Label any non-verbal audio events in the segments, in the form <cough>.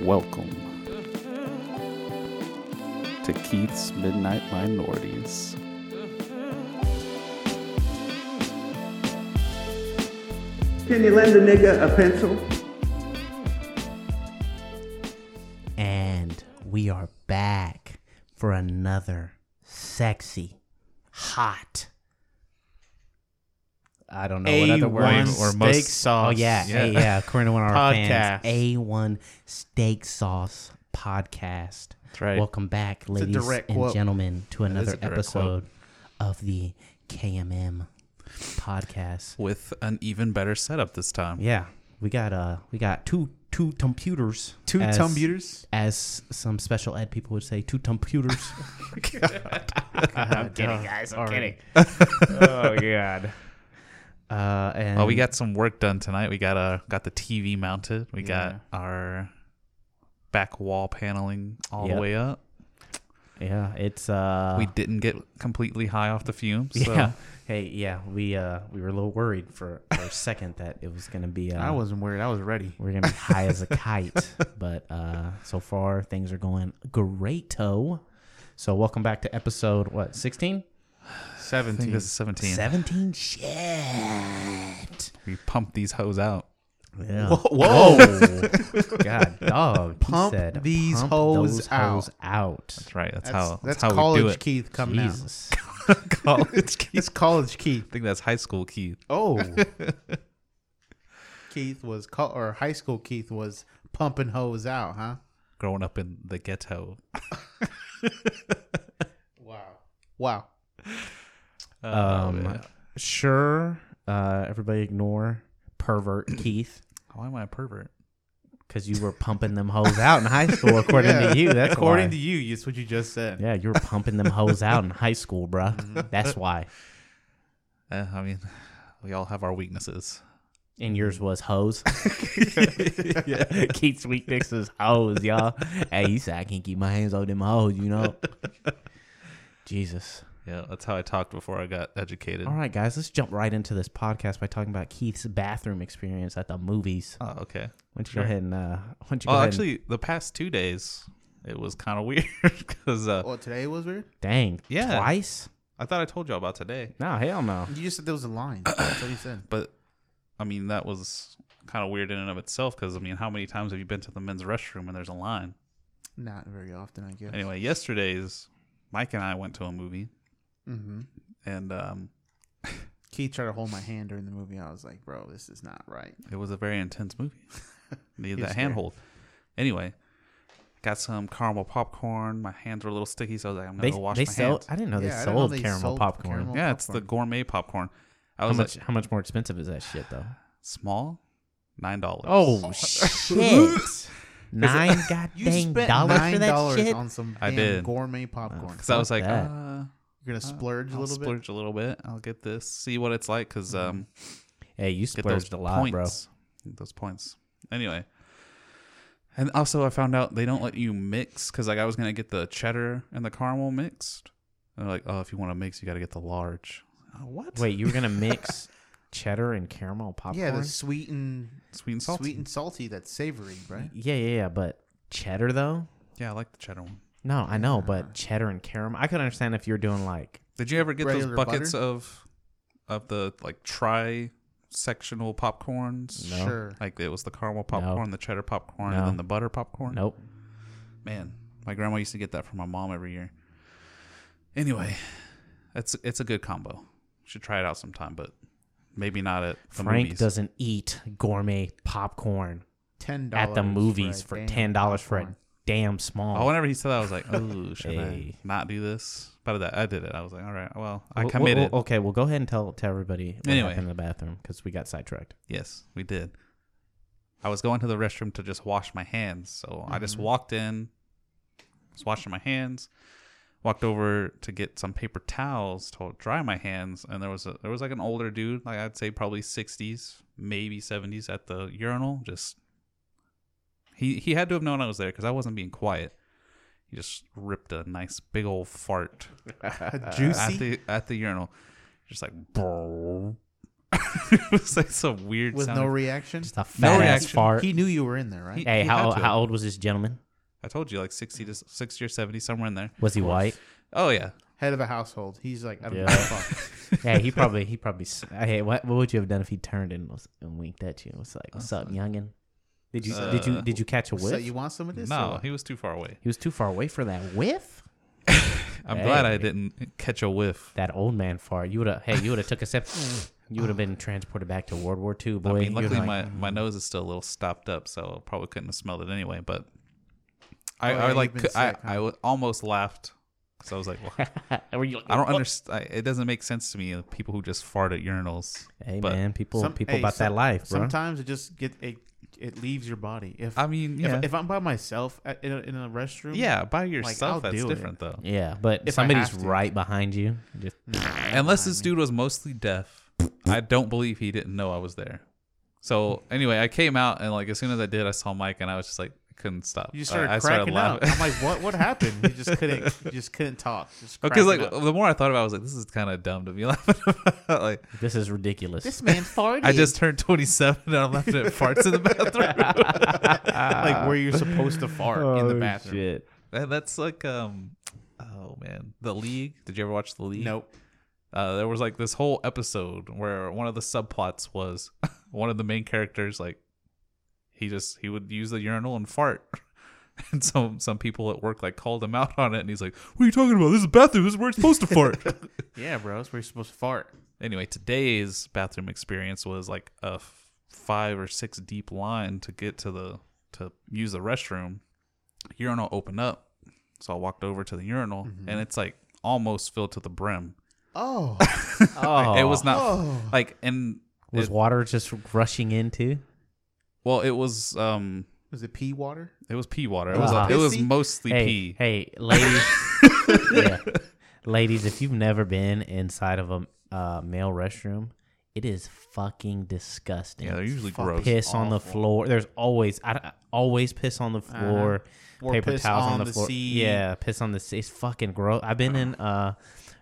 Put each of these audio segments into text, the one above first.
Welcome to Keith's Midnight Minorities. Can you lend a nigga a pencil? And we are back for another sexy, hot. I don't know what other A1 words or steak most- sauce. Oh yeah, Yeah. yeah, yeah. According to one of our Podcast. fans, A1 Steak Sauce Podcast. That's right. Welcome back, ladies and quote. gentlemen, to another a direct episode of the KMM podcast. With an even better setup this time. Yeah, we got uh, we got two two computers, Two as- computers. as some special ed people would say, two computers. <laughs> <laughs> I'm kidding, guys. I'm kidding. <laughs> oh god. Uh, and Well, we got some work done tonight. We got uh got the TV mounted. We Yeah. got our back wall paneling all Yep. the way up. yeah, it's uh, we didn't get completely high off the fumes. <laughs> So yeah. Hey, yeah, we uh, we were a little worried for, for a second that it was gonna be. Uh, I wasn't worried. I was ready. We're gonna be high as a <laughs> kite, but uh, so far things are going great-o. So welcome back to episode what sixteen? I think Seventeen. this is 17. Seventeen. Shit. We pumped these hoes out. Yeah. Whoa. <laughs> God, dog. Pump said, these "Pump hoes those out." hoes out. That's right. That's, That's, how that's, that's, how we do college it. Keith coming out. <laughs> College Keith. <laughs> It's college Keith. I think that's high school Keith. Oh. Keith was co- or high school Keith was pumping hoes out, huh? Growing up in the ghetto. Wow. Wow. Oh, Um, man. Sure. Uh, everybody ignore pervert <clears throat> Keith Why am I a pervert? because you were pumping them hoes out in high school, <laughs> according Yeah. to you. That's According why. to you, it's what you just said. Yeah, you were pumping them hoes out in high school, bruh. That's <laughs> why. Eh, I mean, we all have our weaknesses. And yours was hoes. <laughs> Keith's weakness is hoes, y'all. Hey, you said I can't keep my hands on them hoes, you know? Jesus. Yeah, that's how I talked before I got educated. All right, guys, let's jump right into this podcast by talking about Keith's bathroom experience at the movies. Oh, okay. Why don't you Sure. go ahead and, uh, why don't you go Well, ahead and- actually, the past two days, it was kind of <laughs> weird because uh, Well, today was weird. dang, Yeah. twice? I thought I told y'all about today, No, hell no. You just said there was a line. <clears throat> That's what you said. but I mean that was kind of weird in and of itself because I mean, how many times have you been to the men's restroom and there's a line? Not very often, I guess. Anyway, yesterday's Mike and I went to a movie, hmm and um, <laughs> Keith tried to hold my hand during the movie. I was like, bro, this is not right. it was a very intense movie. <laughs> Needed He's that handhold. Anyway, got some caramel popcorn. My hands were a little sticky, so I was like, I'm gonna They, go wash they my sell, hands. I didn't know they Yeah, I didn't know sold they caramel sold popcorn. caramel. Yeah, it's the popcorn. gourmet popcorn. I How was much, like, how much more expensive is that shit, though? small, nine dollars. Oh, <laughs> shit. Nine goddamn You spent dollars nine for that dollars shit? on some I damn did. gourmet popcorn. because I was like, that. uh, You're gonna splurge a I'll little bit. splurge a little bit. I'll get this. See what it's like because um, Hey, you get those splurged a lot, bro. points. Get Those points. Anyway, and also I found out they don't let you mix because like I was gonna get the cheddar and the caramel mixed. And they're like, oh, if you want to mix, you got to get the large. Uh, what? Wait, you were gonna <laughs> mix cheddar and caramel popcorn? Yeah, the sweet and sweet and salty. sweet and salty. That's savory, right? yeah, yeah, yeah. But cheddar though? yeah, I like the cheddar one. No, I know, but cheddar and caramel. I could understand if you're doing like Did you ever get those Regular buckets butter? of of the like tri sectional popcorns? No. Sure. Like it was the caramel popcorn, the cheddar popcorn, and then the butter popcorn. nope. Man, my grandma used to get that from my mom every year. Anyway, it's it's a good combo. Should try it out sometime, but maybe not at the Frank movies. doesn't eat gourmet popcorn Ten dollars at the movies for, a ten dollars for a popcorn. Damn small. Oh, whenever he said that, I was like, <laughs> "Oh, should Hey. I not do this?" But that I did it. I was like, "All right, well, I Well, committed." well, okay, well, go ahead and tell tell everybody Anyway. in the bathroom because we got sidetracked. Yes, we did. I was going to the restroom to just wash my hands, so I just mm-hmm. walked in, was washing my hands, walked over to get some paper towels to dry my hands, and there was a there was like an older dude, like I'd say probably sixties, maybe seventies, at the urinal. Just he he had to have known I was there because I wasn't being quiet. He just ripped a nice big old fart <laughs> at Juicy. the at the urinal, just like. <laughs> It was like some weird with sound. no reaction. Just a fat No ass reaction. fart. He knew you were in there, right? He- hey, he how had old, to. how old was this gentleman? I told you like sixty to sixty or seventy, somewhere in there. Was he white? Oh yeah, Head of a household. He's like, I don't Yeah. know. Fuck. <laughs> yeah, he probably he probably. s- Hey, what what would you have done if he turned and, was, and winked at you? and was like, what's up, youngin? Did you did you Uh, did you catch a So whiff? you want some of this? no, he was too far away. he was too far away for that whiff. <laughs> I'm glad I didn't catch a whiff. That old man fart. You would have. Hey, you would have took a sip. <laughs> You would have been transported back to World War II, boy. I mean, You'd luckily like, my, my nose is still a little stopped up, so I probably couldn't have smelled it anyway. But I, Oh, I yeah, like you've been I, sick, huh? I w- almost laughed because I was like, well, <laughs> Were you like, I don't understand. It doesn't make sense to me. uh, People who just fart at urinals. Hey but- man, people Some- people hey, about some- that life, bro. Sometimes it just get it. It leaves your body. If I mean, yeah, if, if I'm by myself at, in, a, in a restroom, yeah, by I'll yourself that's do it. different though. Yeah, but If I somebody's have to. right behind you. Just mm, Unless this dude was mostly deaf, I don't believe he didn't know I was there. So anyway, I came out and like as soon as I did, I saw Mike and I was just like I couldn't stop. you just I- started I cracking up. laughing. I'm like, what? What <laughs> happened? You just couldn't. You just couldn't talk. Just Because like up. the more I thought about, it, I was like, this is kind of dumb to be <laughs> laughing about. like this is ridiculous. this man <laughs> farted. I just turned 27 and I'm laughing at farts in the bathroom. like where you're supposed to fart in the Oh, bathroom. Shit. And that's like um, oh man, the League. Did you ever watch the League? Nope. Uh, there was like this whole episode where one of the subplots was one of the main characters like he just he would use the urinal and fart. <laughs> And some some people at work like called him out on it, and he's like, "What are you talking about? This is a bathroom. This is where it's supposed to fart." <laughs> <laughs> Yeah, bro. That's where you're supposed to fart. anyway, today's bathroom experience was like a f- five or six deep line to get to the to use the restroom. Urinal opened up, so I walked over to the urinal, mm-hmm. and it's like almost filled to the brim. Oh. Oh, It was not Oh. like and was it- water just rushing into? Well, it was um Was it pee water? it was pee water. It Was was it it was pissy? mostly Hey, pee. hey, ladies, <laughs> yeah, ladies, if you've never been inside of a uh, male restroom, it is fucking disgusting. Yeah, they're usually Fuck gross. piss on the awful. floor. There's always I, I- always piss on the floor. Or paper piss towels on, on the, the floor. seat. Yeah, piss on the seat. It's fucking gross. I've been in uh,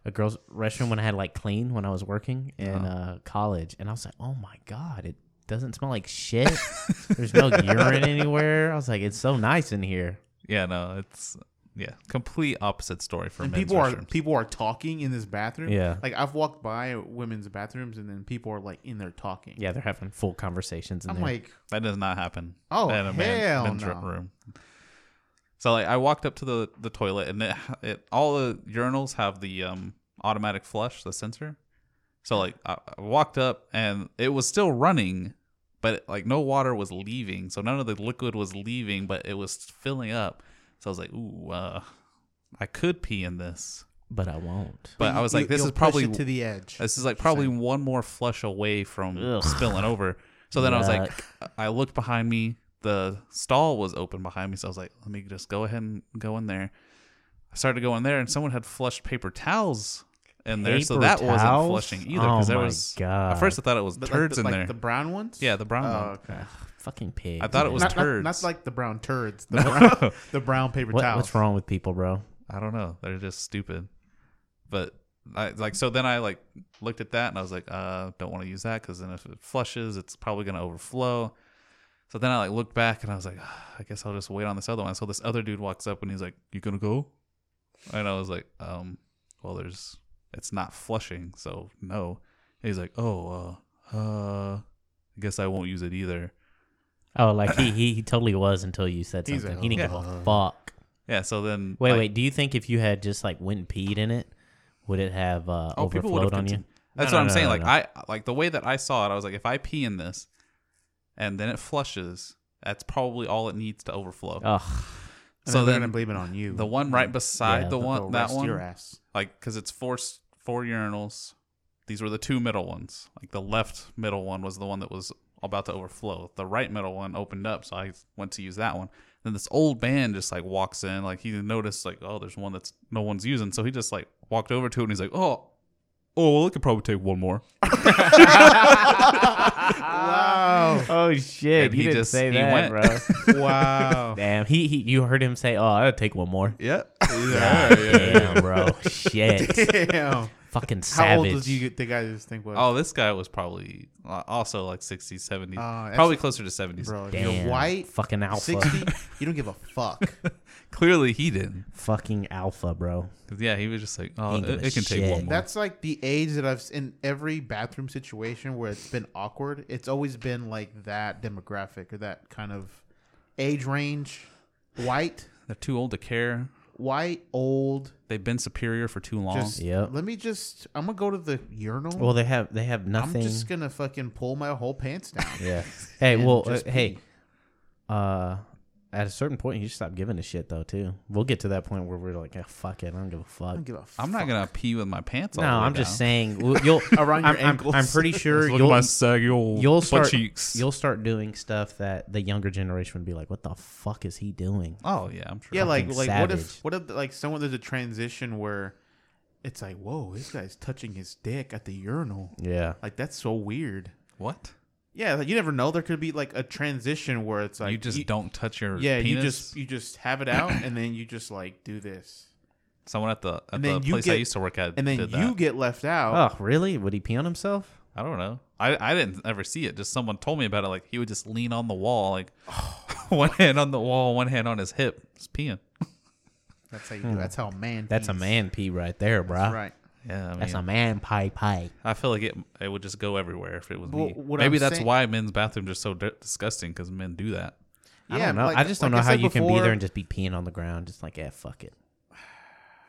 a girl's restroom when I had like clean when I was working in uh, college, and I was like, oh my god, it doesn't smell like shit. There's no urine <laughs> anywhere. I was like, it's so nice in here. Yeah, no, it's yeah, complete opposite story for and men's people are restrooms. people are talking in this bathroom. Yeah. Like I've walked by women's bathrooms and then people are like in there talking. Yeah, they're having full conversations in I'm there. like, That does not happen. Oh, in a man- hell men's no. room. So like I walked up to the the toilet and it, it all the urinals have the um automatic flush, the sensor. So like I, I walked up and it was still running, but like no water was leaving. So none of the liquid was leaving, but it was filling up. So I was like, ooh, uh, I could pee in this, but I won't. but I was you- like, this you'll is probably to the edge. this is like probably saying. one more flush away from Ugh. spilling over. So then I was like, I looked behind me. The stall was open behind me, so I was like, let me just go ahead and go in there. I started to go in there, and someone had flushed paper towels in there, so Paper that wasn't flushing either. Oh Because there my was God. at first I thought it was But turds like the, in like there. the brown ones. yeah, the brown Oh, one. okay. Fucking pig. I thought it was Not, not, turds. not like the brown turds. The <laughs> brown, the brown paper What, towels. what's wrong with people, bro? I don't know. They're just stupid. But I like so then I like looked at that and I was like, uh, don't want to use that because then if it flushes, it's probably gonna overflow. So then I like looked back and I was like, "Ah, I guess I'll just wait on this other one. So this other dude walks up and he's like, "You gonna go?" And I was like, um, well, there's it's not flushing, so no. And he's like, oh, uh, uh, I guess I won't use it either. Oh, like he, <laughs> he, he totally was until you said He's something. like, he didn't give a fuck. Yeah. So then Wait, like, wait. Do you think if you had just like went and peed in it, would it have uh, Oh, people would overflowed have on you? continued. That's No, what no, I'm no, saying. no, like no. I like the way that I saw it. I was like, if I pee in this, and then it flushes, that's probably all it needs to overflow. Ugh. And so then they're then gonna blame it on you. the one right beside Yeah, the the- one that rest one, your ass. like because it's four s- four urinals. These were the two middle ones. Like the left middle one was the one that was about to overflow. The right middle one opened up, so I went to use that one. Then this old man just like walks in, like he noticed like oh there's one that's no one's using, so he just like walked over to it and he's like oh oh well it could probably take one more. <laughs> Wow. Oh shit! And you he didn't just- say he that, went. bro. <laughs> wow. Damn. He, he you heard him say, "Oh, I'll take one more." Yeah. Damn, bro. Shit. Damn. Fucking <laughs> How old savage. was you think I just think was? Oh, this guy was probably uh, also like 60s, 70s. Uh, probably closer to 70s. bro, if Damn. you're white, Fucking alpha. sixty, <laughs> you don't give a fuck. <laughs> Clearly he didn't. Fucking alpha, bro. 'Cause, yeah, he was just like, oh, Ain't it, give a it can take shit. one more. That's like the age that I've s- in every bathroom situation where it's been awkward. It's always been like that demographic or that kind of age range. White, They're too old to care. White, old. They've been superior for too long. Just Yep. let me just. I'm gonna go to the urinal. Well, they have they have nothing. I'm just gonna fucking pull my whole pants down. yeah. Hey, well, uh, just hey, pee. uh, at a certain point, you should stop giving a shit though. Too. We'll get to that point where we're like, ah, fuck it, I don't give a I fuck. don't give a I'm not gonna pee with my pants. All No, the I'm just down. saying well, you'll <laughs> Around I'm, your I'm- ankles. I'm pretty sure Look at you'll my saggy old you'll butt start cheeks. you'll start doing stuff that the younger generation would be like, what the fuck is he doing? oh yeah, I'm sure. Yeah, like fucking like what savage. if what if like someone there's a transition where it's like whoa this guy's touching his dick at the urinal Yeah. like that's so weird. what? Yeah, like, you never know. There could be like a transition where it's like you just don't touch your Yeah, penis. you just you just have it out and then you just like do this, Someone at the at And the then you place I get- used to work at and then did you that. get left out. Oh, really? Would he pee on himself? I don't know. I I didn't ever see it. Just someone told me about it. Like he would just lean on the wall, like <laughs> one hand on the wall, one hand on his hip, just peeing. That's how you do. That's how a man. That's a pees. man pee right there, bro. That's right. Yeah, I mean, That's a man pie pie. I feel like it it would just go everywhere if it was Well, me. what Maybe I'm that's saying- why men's bathrooms are so di- disgusting because men do that. I Yeah, don't know. like- I just don't like know I how said you can be before- there and just be peeing on the ground, just like, yeah, fuck it.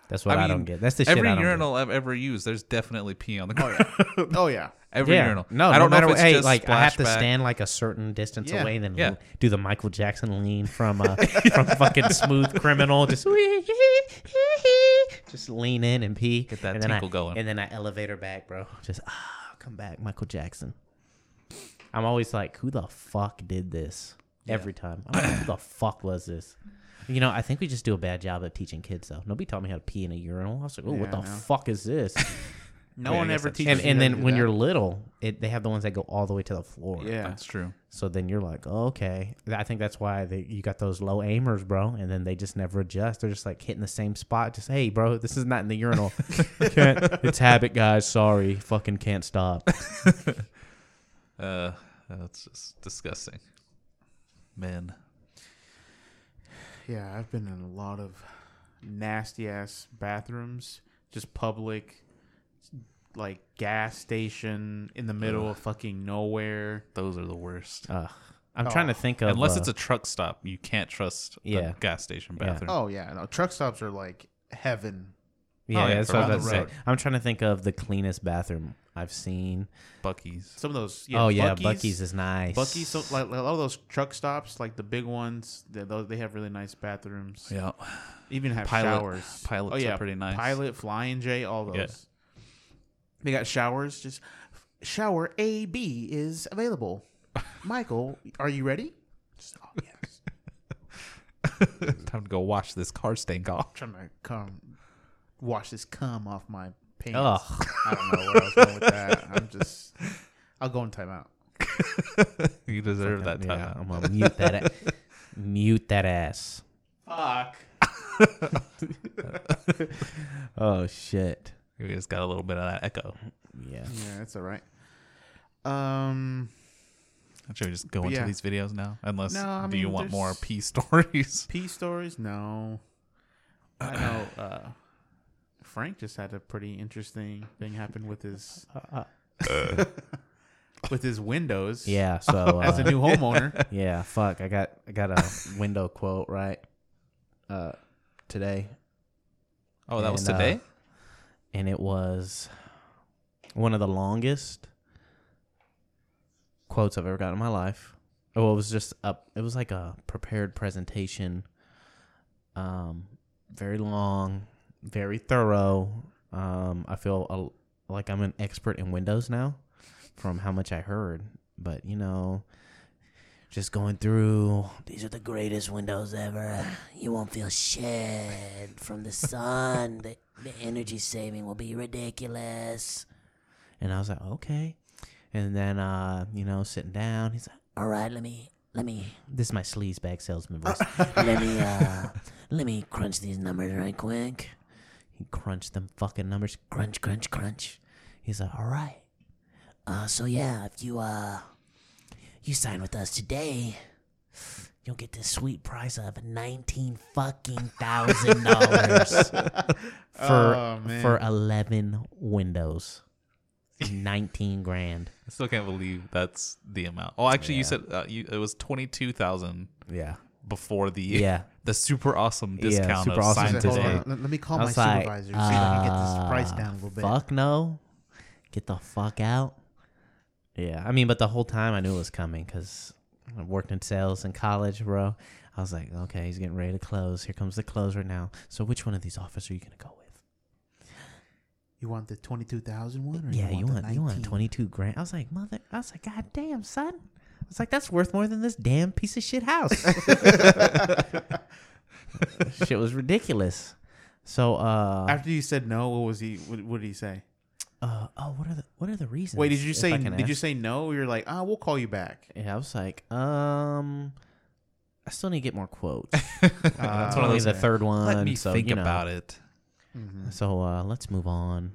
That's what I, I don't get. That's the shit Every I don't get. urinal I've ever used, there's definitely pee on the ground. <laughs> Oh yeah. Every yeah. urinal. No, I don't no matter know what. if it's Hey, just like I have to splashback. stand like a certain distance Yeah. away, and then Yeah. l- do the Michael Jackson lean from uh, <laughs> from fucking Smooth Criminal, just <laughs> just lean in and pee. Get that and then I- tinkle going. and then I elevator back, bro. Just ah, come back, Michael Jackson. I'm always like, who the fuck did this? Every time, I'm like, who the fuck was this? You know, I think we just do a bad job of teaching kids though. Nobody taught me how to pee in a urinal. I was like, oh, what the no. fuck is this? <laughs> No Yeah, one ever that's teaches. and you and then when that. you're little, it, they have the ones that go all the way to the floor. yeah, That's true. So then you're like, oh, okay. I think that's why they, you got those low aimers, bro. And then they just never adjust. They're just like hitting the same spot. Just hey, bro, this is not in the urinal. <laughs> can't, it's habit, guys. Sorry, fucking can't stop. <laughs> Uh, that's just disgusting. Men. Yeah, I've been in a lot of nasty ass bathrooms, just public, like gas station in the middle of fucking nowhere. Those are the worst. Ugh. I'm trying to Oh. think of Unless uh, it's a truck stop, you can't trust Yeah. the gas station Yeah. bathroom. Oh yeah, no, truck stops are like heaven. yeah, Oh, yeah, that's for what I around was the about to say. I'm trying to think of the cleanest bathroom I've seen. Buc-ee's. Some of those. Yeah, oh yeah, Buc-ee's, Bucky's is nice. Buc-ee's, so, like, like a lot of those truck stops, like the big ones, they, they have really nice bathrooms. Yeah. Even have Pilot- showers. pilots oh, are yeah, pretty nice. Pilot, Flying J, all those. Yeah. They got showers. Just shower A B is available. <laughs> Michael, are you ready? Just, oh yes. <laughs> Time to go wash this car stink off. I'm trying to come wash this cum off my pants. Ugh. I don't know where I was going with that. I'm just. I'll go in timeout. <laughs> you deserve that Yeah, time. I'm gonna <laughs> mute that. a- mute that ass. Fuck. <laughs> Oh shit. We just got a little bit of that echo. Yeah. Yeah, that's all right. Um, Should we just go But into yeah. these videos now? Unless No, I do you mean, want more there's- pee stories? P stories? No. I know. Uh, Frank just had a pretty interesting thing happen with his <laughs> <laughs> with his windows. Yeah. So <laughs> As a uh, new homeowner. yeah. Fuck. I got I got a window quote right. Uh, today, Oh, that was And, uh, today? and it was one of the longest quotes I've ever gotten in my life. Oh, it was just up. It was like a prepared presentation. Um, very long, very thorough. Um, I feel a, like I'm an expert in Windows now, from how much I heard. But you know, just going through. These are the greatest Windows ever. You won't feel shit from the sun. the, the energy saving will be ridiculous. And I was like, okay. And then, uh, you know, sitting down, he's like, all right, let me, let me, this is my sleaze bag salesman voice. <laughs> let me, uh, let me crunch these numbers right quick. He crunched them fucking numbers. Crunch, crunch, crunch. He's like, all right. Uh, so yeah, if you uh, you sign with us today, you'll get this sweet price of nineteen fucking thousand dollars <laughs> for Oh, for eleven windows. Nineteen grand. I still can't believe that's the amount. Oh, actually, you said uh, you, it was twenty two thousand Yeah. before the Yeah. The super awesome Yeah, discount super of awesome sign Hold on, today. Let, let me call my was like, supervisor see if I can get this price uh, down a little bit. Fuck no. Get the fuck out. Yeah, I mean, but the whole time I knew it was coming because I worked in sales in college, bro. I was like, okay, he's getting ready to close. Here comes the closer now. So which one of these offers are you gonna go with? You want the twenty-two thousand one? Or yeah, you you want, want you want twenty two grand. I was like, mother. I was like, god damn, son. I was like, that's worth more than this damn piece of shit house. <laughs> shit was ridiculous. So, uh, After you said no, what was he? What, what did he say? uh, oh, what are the what are the reasons? Wait, did you say? I can Did you say no? You're like, ah, we'll call you back. Yeah, I was like, um, I still need to get more quotes. <laughs> That's one of only those. the third one. Let me so, think you know. about it. So uh, let's move on.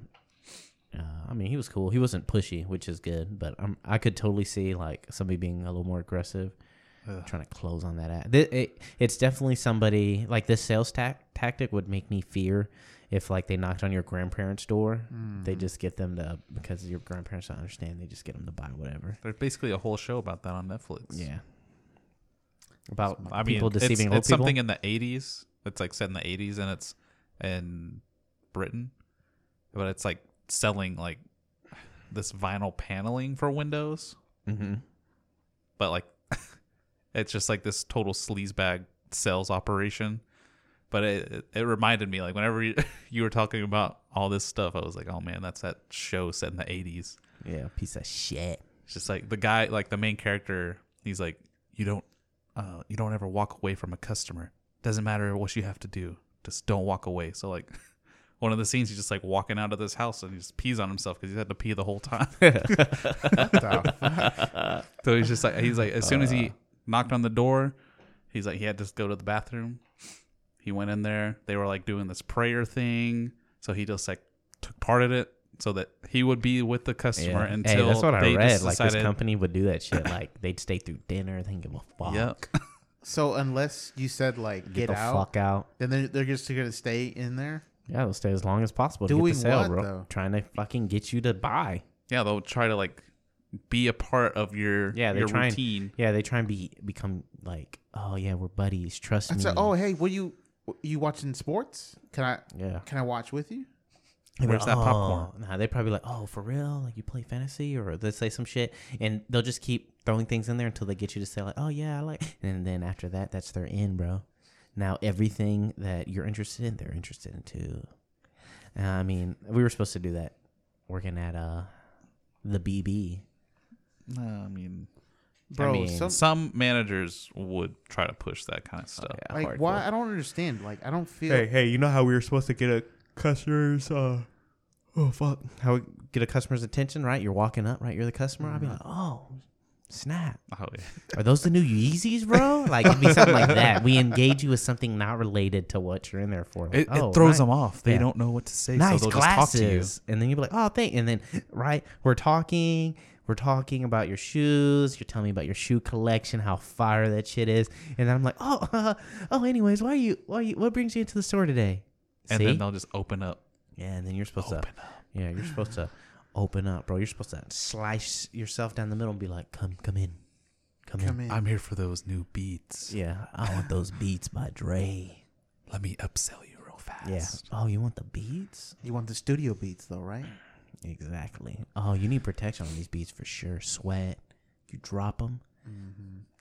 Uh, I mean, he was cool. He wasn't pushy, which is good. But um, I could totally see like somebody being a little more aggressive, Ugh. trying to close on that. Ad. Th- It, it's definitely somebody like this sales tac- tactic would make me fear if like they knocked on your grandparents' door. They just get them to because your grandparents don't understand. They just get them to buy whatever. There's basically a whole show about that on Netflix. Yeah. About I people it's, deceiving it's old people. It's something in the 80s. It's like set in the 80s, and it's in Britain, but it's like selling like this vinyl paneling for windows. mm-hmm. but like <laughs> it's just like this total sleazebag sales operation. But it, it, reminded me like whenever you, <laughs> you were talking about all this stuff, I was like, oh man, that's that show set in the eighties. Yeah, piece of shit. It's just like the guy, like the main character, he's like, you don't, uh, you don't ever walk away from a customer. Doesn't matter what you have to do, just don't walk away. So like. <laughs> One of the scenes, he's just like walking out of this house and he just pees on himself because he had to pee the whole time. <laughs> So he's just like he's like as soon as he uh. knocked on the door, he's like he had to go to the bathroom. He went in there. They were like doing this prayer thing. So he just like took part of it so that he would be with the customer Yeah. until hey, that's what I they read. Like decided, this company would do that shit. <coughs> Like they'd stay through dinner. They didn't give a fuck. Yep. So unless you said like Get, get, the out, fuck out. then they're, they're just gonna stay in there. Yeah, they'll stay as long as possible to Doing get the sale, what, bro. though? Trying to fucking get you to buy. Yeah, they'll try to like be a part of your Yeah, they your try and- routine. Yeah, they try and be become like, oh yeah, we're buddies. Trust I me. said, oh hey, what you you watching sports? Can I yeah. can I watch with you? They'd be Where's like, that popcorn? "Oh." Nah, they probably like, oh, for real? Like you play fantasy, or they say some shit, and they'll just keep throwing things in there until they get you to say like, oh yeah, I like, and then after that, that's their end, bro. Now everything that you're interested in, they're interested in too. Uh, I mean, we were supposed to do that working at uh the BB. No, I mean, Bro, mean, some, some managers would try to push that kind of stuff. Yeah, like hardcore. why I don't understand. Like I don't feel Hey, hey, you know how we were supposed to get a customer's uh oh fuck. How we get a customer's attention, right? You're walking up, right? You're the customer. I'll be like, Oh, snap. Oh yeah. <laughs> Are those the new Yeezys, bro? Like it'd be something like that. We engage you with something not related to what you're in there for. Like, It, oh, it throws nice, them off. They Yeah. don't know what to say, Nice so they'll just talk to you. glasses. And then you'll be like, Oh, thank and then right, we're talking we're talking about your shoes. You're telling me about your shoe collection, how fire that shit is, and then I'm like, oh, <laughs> oh. Anyways, why are you? Why are you? What brings you into the store today? And See? then they'll just open up. Yeah, and then you're supposed Open to. up. Yeah, you're supposed to open up, bro. You're supposed to slice yourself down the middle and be like, "Come, come in, come, come in. in. I'm here for those new beats. Yeah, I want those beats by Dre. Let me upsell you real fast. Yeah. Oh, you want the beats? You want the studio beats though, right? Exactly. Oh, you need protection on these beats for sure. Sweat. You drop them.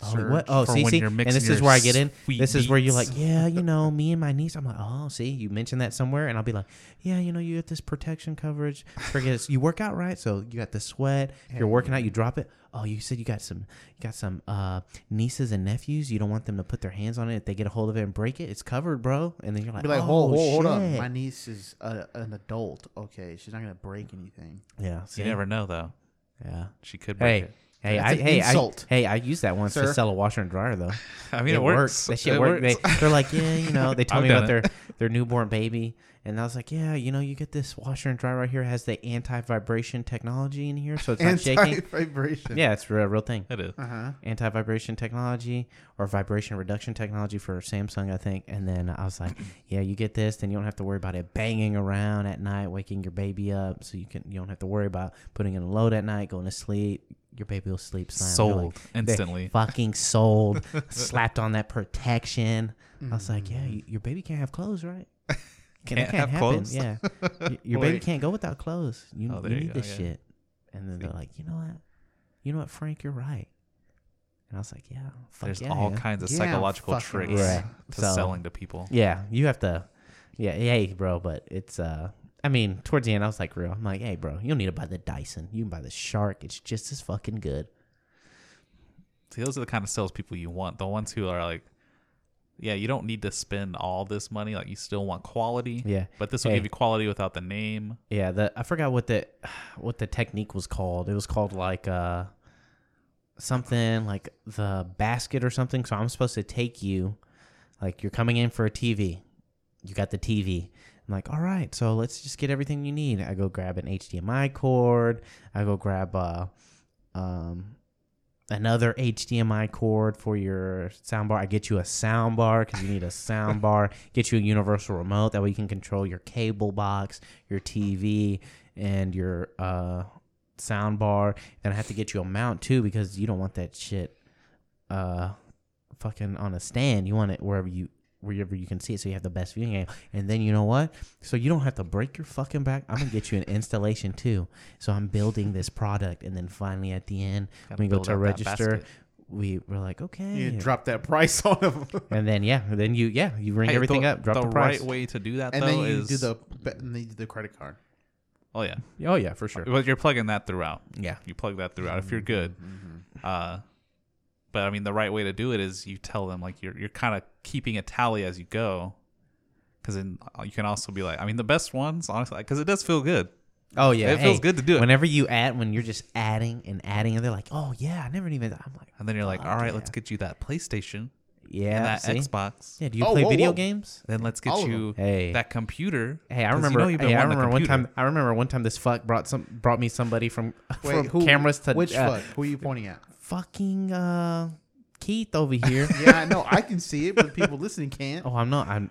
Oh, what? Oh, see, see, and this is where I get in. This is where you're like, yeah, you know, me and my niece. I'm like, oh, see, you mentioned that somewhere, and I'll be like, yeah, you know, you get this protection coverage. Forget it. You work out, right? So you got the sweat. If you're working out, you drop it. Oh, you said you got some, you got some uh, nieces and nephews. You don't want them to put their hands on it. If they get a hold of it and break it, it's covered, bro. And then you're like, Be like, oh, hold, hold, hold up. shit." My niece is a, an adult. Okay, she's not gonna break anything. yeah, see? You never know though. Yeah. She could break Hey, it. Hey, That's I an hey insult. I hey I used that once Sir. to sell a washer and dryer though. <laughs> I mean, it, works. That shit It worked. They, works. they're like, yeah, you know, they <laughs> told me about done their <laughs> their newborn baby, and I was like, yeah, you know, you get this washer and dryer right here it has the anti vibration technology in here, so it's not shaking. Anti-vibration. Yeah, it's a real, real thing. It is. Uh huh. Anti vibration technology or vibration reduction technology for Samsung, I think. And then I was like, <clears throat> yeah, you get this, then you don't have to worry about it banging around at night, waking your baby up, so you can you don't have to worry about putting in a load at night, going to sleep. Your baby will sleep sound. Sold like, instantly. fucking sold. <laughs> slapped on that protection. I was like, Mm. yeah, your baby can't have clothes, right? Can, <laughs> Can't can't have happen. clothes? Yeah, <laughs> your baby can't go without clothes. You, Oh, you you need go, this yeah. shit. And then they're like, you know what? You know what, Frank? You're right. And I was like, yeah, fuck There's yeah, all yeah. kinds of psychological tricks right. to So- selling to people. Yeah, you have to. Yeah, hey, bro, but it's uh. I mean, towards the end, I was like, real. I'm like, hey, bro, you don't need to buy the Dyson. You can buy the Shark. It's just as fucking good. See, those are the kind of salespeople you want. The ones who are like, yeah, you don't need to spend all this money. Like, you still want quality. Yeah. But this will Hey. give you quality without the name. Yeah, the I forgot what the <sighs> what the technique was called. It was called like uh something like the basket or something. So I'm supposed to take you like you're coming in for a TV. You got the TV. I'm like, all right, so let's just get everything you need. I go grab an HDMI cord. I go grab uh um another HDMI cord for your soundbar. I get you a soundbar because you need a soundbar. <laughs> Get you a universal remote that way you can control your cable box, your TV, and your uh, soundbar. Then I have to get you a mount too because you don't want that shit uh, fucking on a stand. You want it wherever you wherever you can see it so you have the best viewing angle. And then you know what? So you don't have to break your fucking back. I'm gonna get you an <laughs> installation too. So I'm building this product and then finally at the end Gotta we go to register. We were like, okay. You drop that price <laughs> on them, and then yeah, then you yeah, you ring Hey, everything the, up, drop the, the, price. right way to do that and though then you is do the and then you do the credit card. oh yeah, Oh yeah, for sure. but you're plugging that throughout. Yeah. You plug that throughout if you're Mm-hmm. good. Uh, but I mean, the right way to do it is you tell them like you're you're kind of keeping a tally as you go, because then uh, you can also be like, I mean, the best ones honestly, because it does feel good. Oh yeah, It feels good to do it. Whenever you add, when you're just adding and adding, and they're like, "Oh yeah, I never even." I'm like, And then you're like, Fuck all right, yeah. let's get you that PlayStation "Yeah, and that see? Xbox. Yeah, do you Oh, play whoa, video whoa. games? Then let's get All you Hey. that computer. Hey, I 'cause remember. You know hey, I remember one time. I remember one time this fuck brought some brought me somebody from <laughs> Wait, from who? cameras to which uh, fuck? Who are you pointing at? Fucking uh, Keith over here. <laughs> Yeah, I know. I can see it, but people listening can't. oh, I'm not. I'm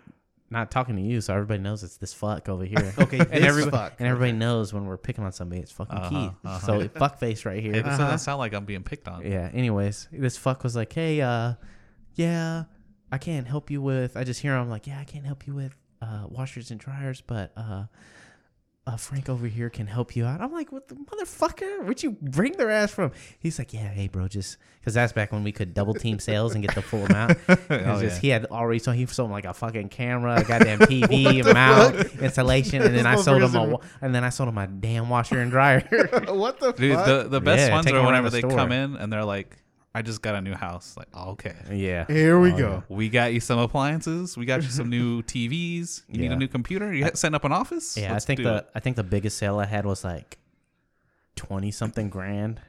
not talking to you, so everybody knows it's this fuck over here. <laughs> Okay, and this everybody fuck. and everybody knows when we're picking on somebody, it's fucking Uh-huh, Keith. uh-huh. So fuck face right here. Hey, this Uh-huh. doesn't sound like I'm being picked on. Yeah. Anyways, this fuck was like, "Hey, uh, yeah, I can't help you with." I just hear him like, "Yeah, I can't help you with uh, washers and dryers, but uh, uh, Frank over here can help you out." I'm like, "What the motherfucker? Where'd you bring their ass from?" He's like, "Yeah, hey, bro, just because that's back when we could double team sales and get the full amount. <laughs> Oh, just yeah. he had already so he sold him like a fucking camera, a goddamn <laughs> TV, mount, installation, and then I sold him a, wa- and then I sold him a damn washer and dryer. <laughs> what the Dude, fuck? the the best Yeah, ones are whenever the they store. come in and they're like, "I just got a new house." Like, oh, okay, yeah. Here we Oh, go. we got you some appliances. We got you some new <laughs> TVs. You need a new computer. You setting up an office. Yeah, Let's I think the it. I think the biggest sale I had was like twenty something grand,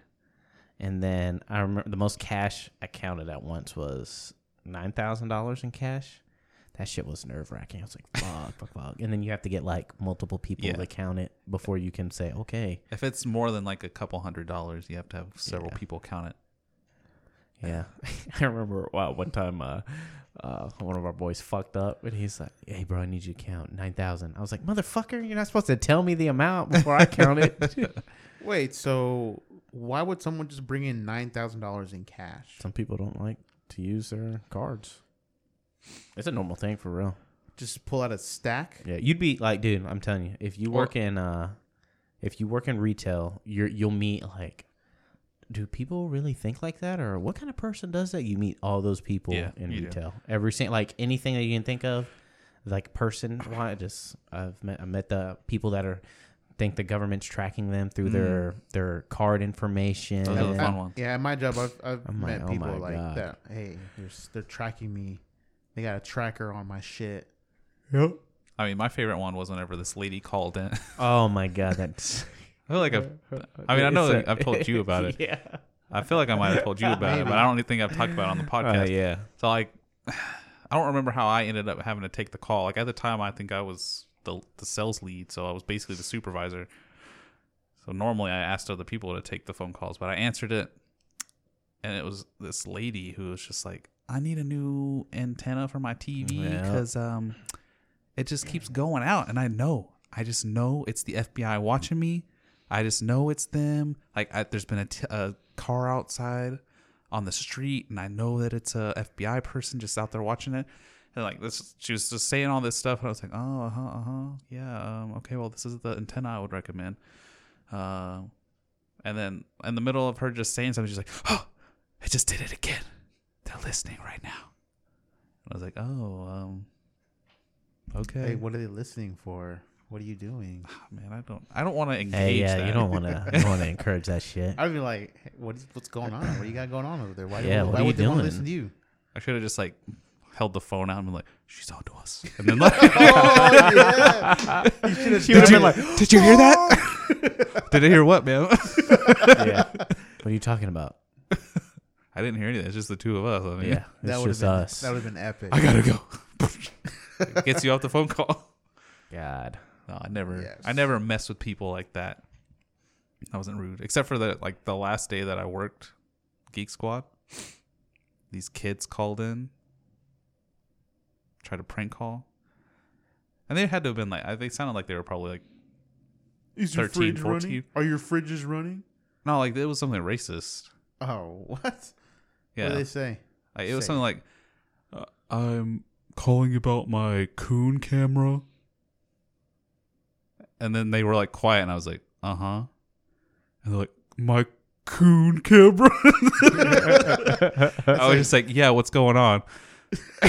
and then I remember the most cash I counted at once was nine thousand dollars in cash. That shit was nerve wracking. I was like, <laughs> fuck, fuck, fuck. And then you have to get like multiple people Yeah. to count it before you can say, okay, If it's more than like a couple hundred dollars, you have to have several Yeah. people count it. Yeah. <laughs> I remember wow, one time uh, uh, one of our boys fucked up, and he's like, hey, bro, I need you to count nine thousand. I was like, motherfucker, you're not supposed to tell me the amount before I count it. <laughs> Wait, so why would someone just bring in nine thousand dollars in cash? Some people don't like to use their cards. It's a normal thing for real. Just pull out a stack. Yeah, you'd be like, dude, I'm telling you, if you Or- work in uh if you work in retail, you're you'll meet like do people really think like that or what kind of person does that? You meet all those people Yeah, in you do. retail. Every single like anything that you can think of, like person why just I've met I met the people that are think the government's tracking them through mm. their their card information. Those are the fun ones. Yeah, at my job, I've, I've I'm like, met oh people my like God. that. Hey, they're, they're tracking me. They got a tracker on my shit. Yep. I mean, my favorite one was whenever this lady called in. Oh my god, that's <laughs> I feel like I've, I mean, I know that I've told you <laughs> about it. Yeah. I feel like I might have told you about it, but I don't think I've talked about it on the podcast. Uh, yeah. So like, <sighs> I don't remember how I ended up having to take the call. Like at the time, I think I was the the sales lead, so I was basically the supervisor. So normally, I asked other people to take the phone calls, but I answered it, and it was this lady who was just like, "I need a new antenna for my TV Yeah. because um, it just keeps going out, and I know, I just know it's the FBI watching me. I just know it's them. Like I, there's been a, t- a car outside on the street, and I know that it's a FBI person just out there watching it. And like this, she was just saying all this stuff, and I was like, oh, uh huh, uh huh, yeah, um, okay, well, this is the antenna I would recommend. Uh, and then in the middle of her just saying something, she's like, oh, I just did it again. They're listening right now. And I was like, oh, um, okay, Hey, what are they listening for? What are you doing? Ah, man, I don't, I don't want to engage. Hey, yeah, that. <laughs> you don't want to. You want to encourage that shit. I'd be like, hey, what is, what's going on? What do you got going on over there? Why, Yeah, why what are you would they want to doing? listen to you? I should have just like held the phone out and been like, "She's on to us," and then like, <laughs> oh, yeah. <laughs> You should have She would've been like, "Did you hear that? Did I hear what, man?" yeah. What are you talking about? I didn't hear anything. It's just the two of us. I mean, Yeah, that it's would have just been us. that would have been epic. I gotta go. Gets you off the phone call. God. No, I never. Yes. I never mess with people like that. I wasn't rude, except for the like the last day that I worked, Geek Squad. These kids called in, tried to prank call, and they had to have been like. They sounded like they were probably like Is 13, 14. Are your fridges running? no, like it was something racist. Oh, <laughs> what? Yeah, What do they say? Like, it was say? something like, uh, "I'm calling about my coon camera," and then they were like quiet, and I was like, "Uh huh," and they're like, "My coon camera." <laughs> I was just like, "Yeah, what's going on?" <laughs>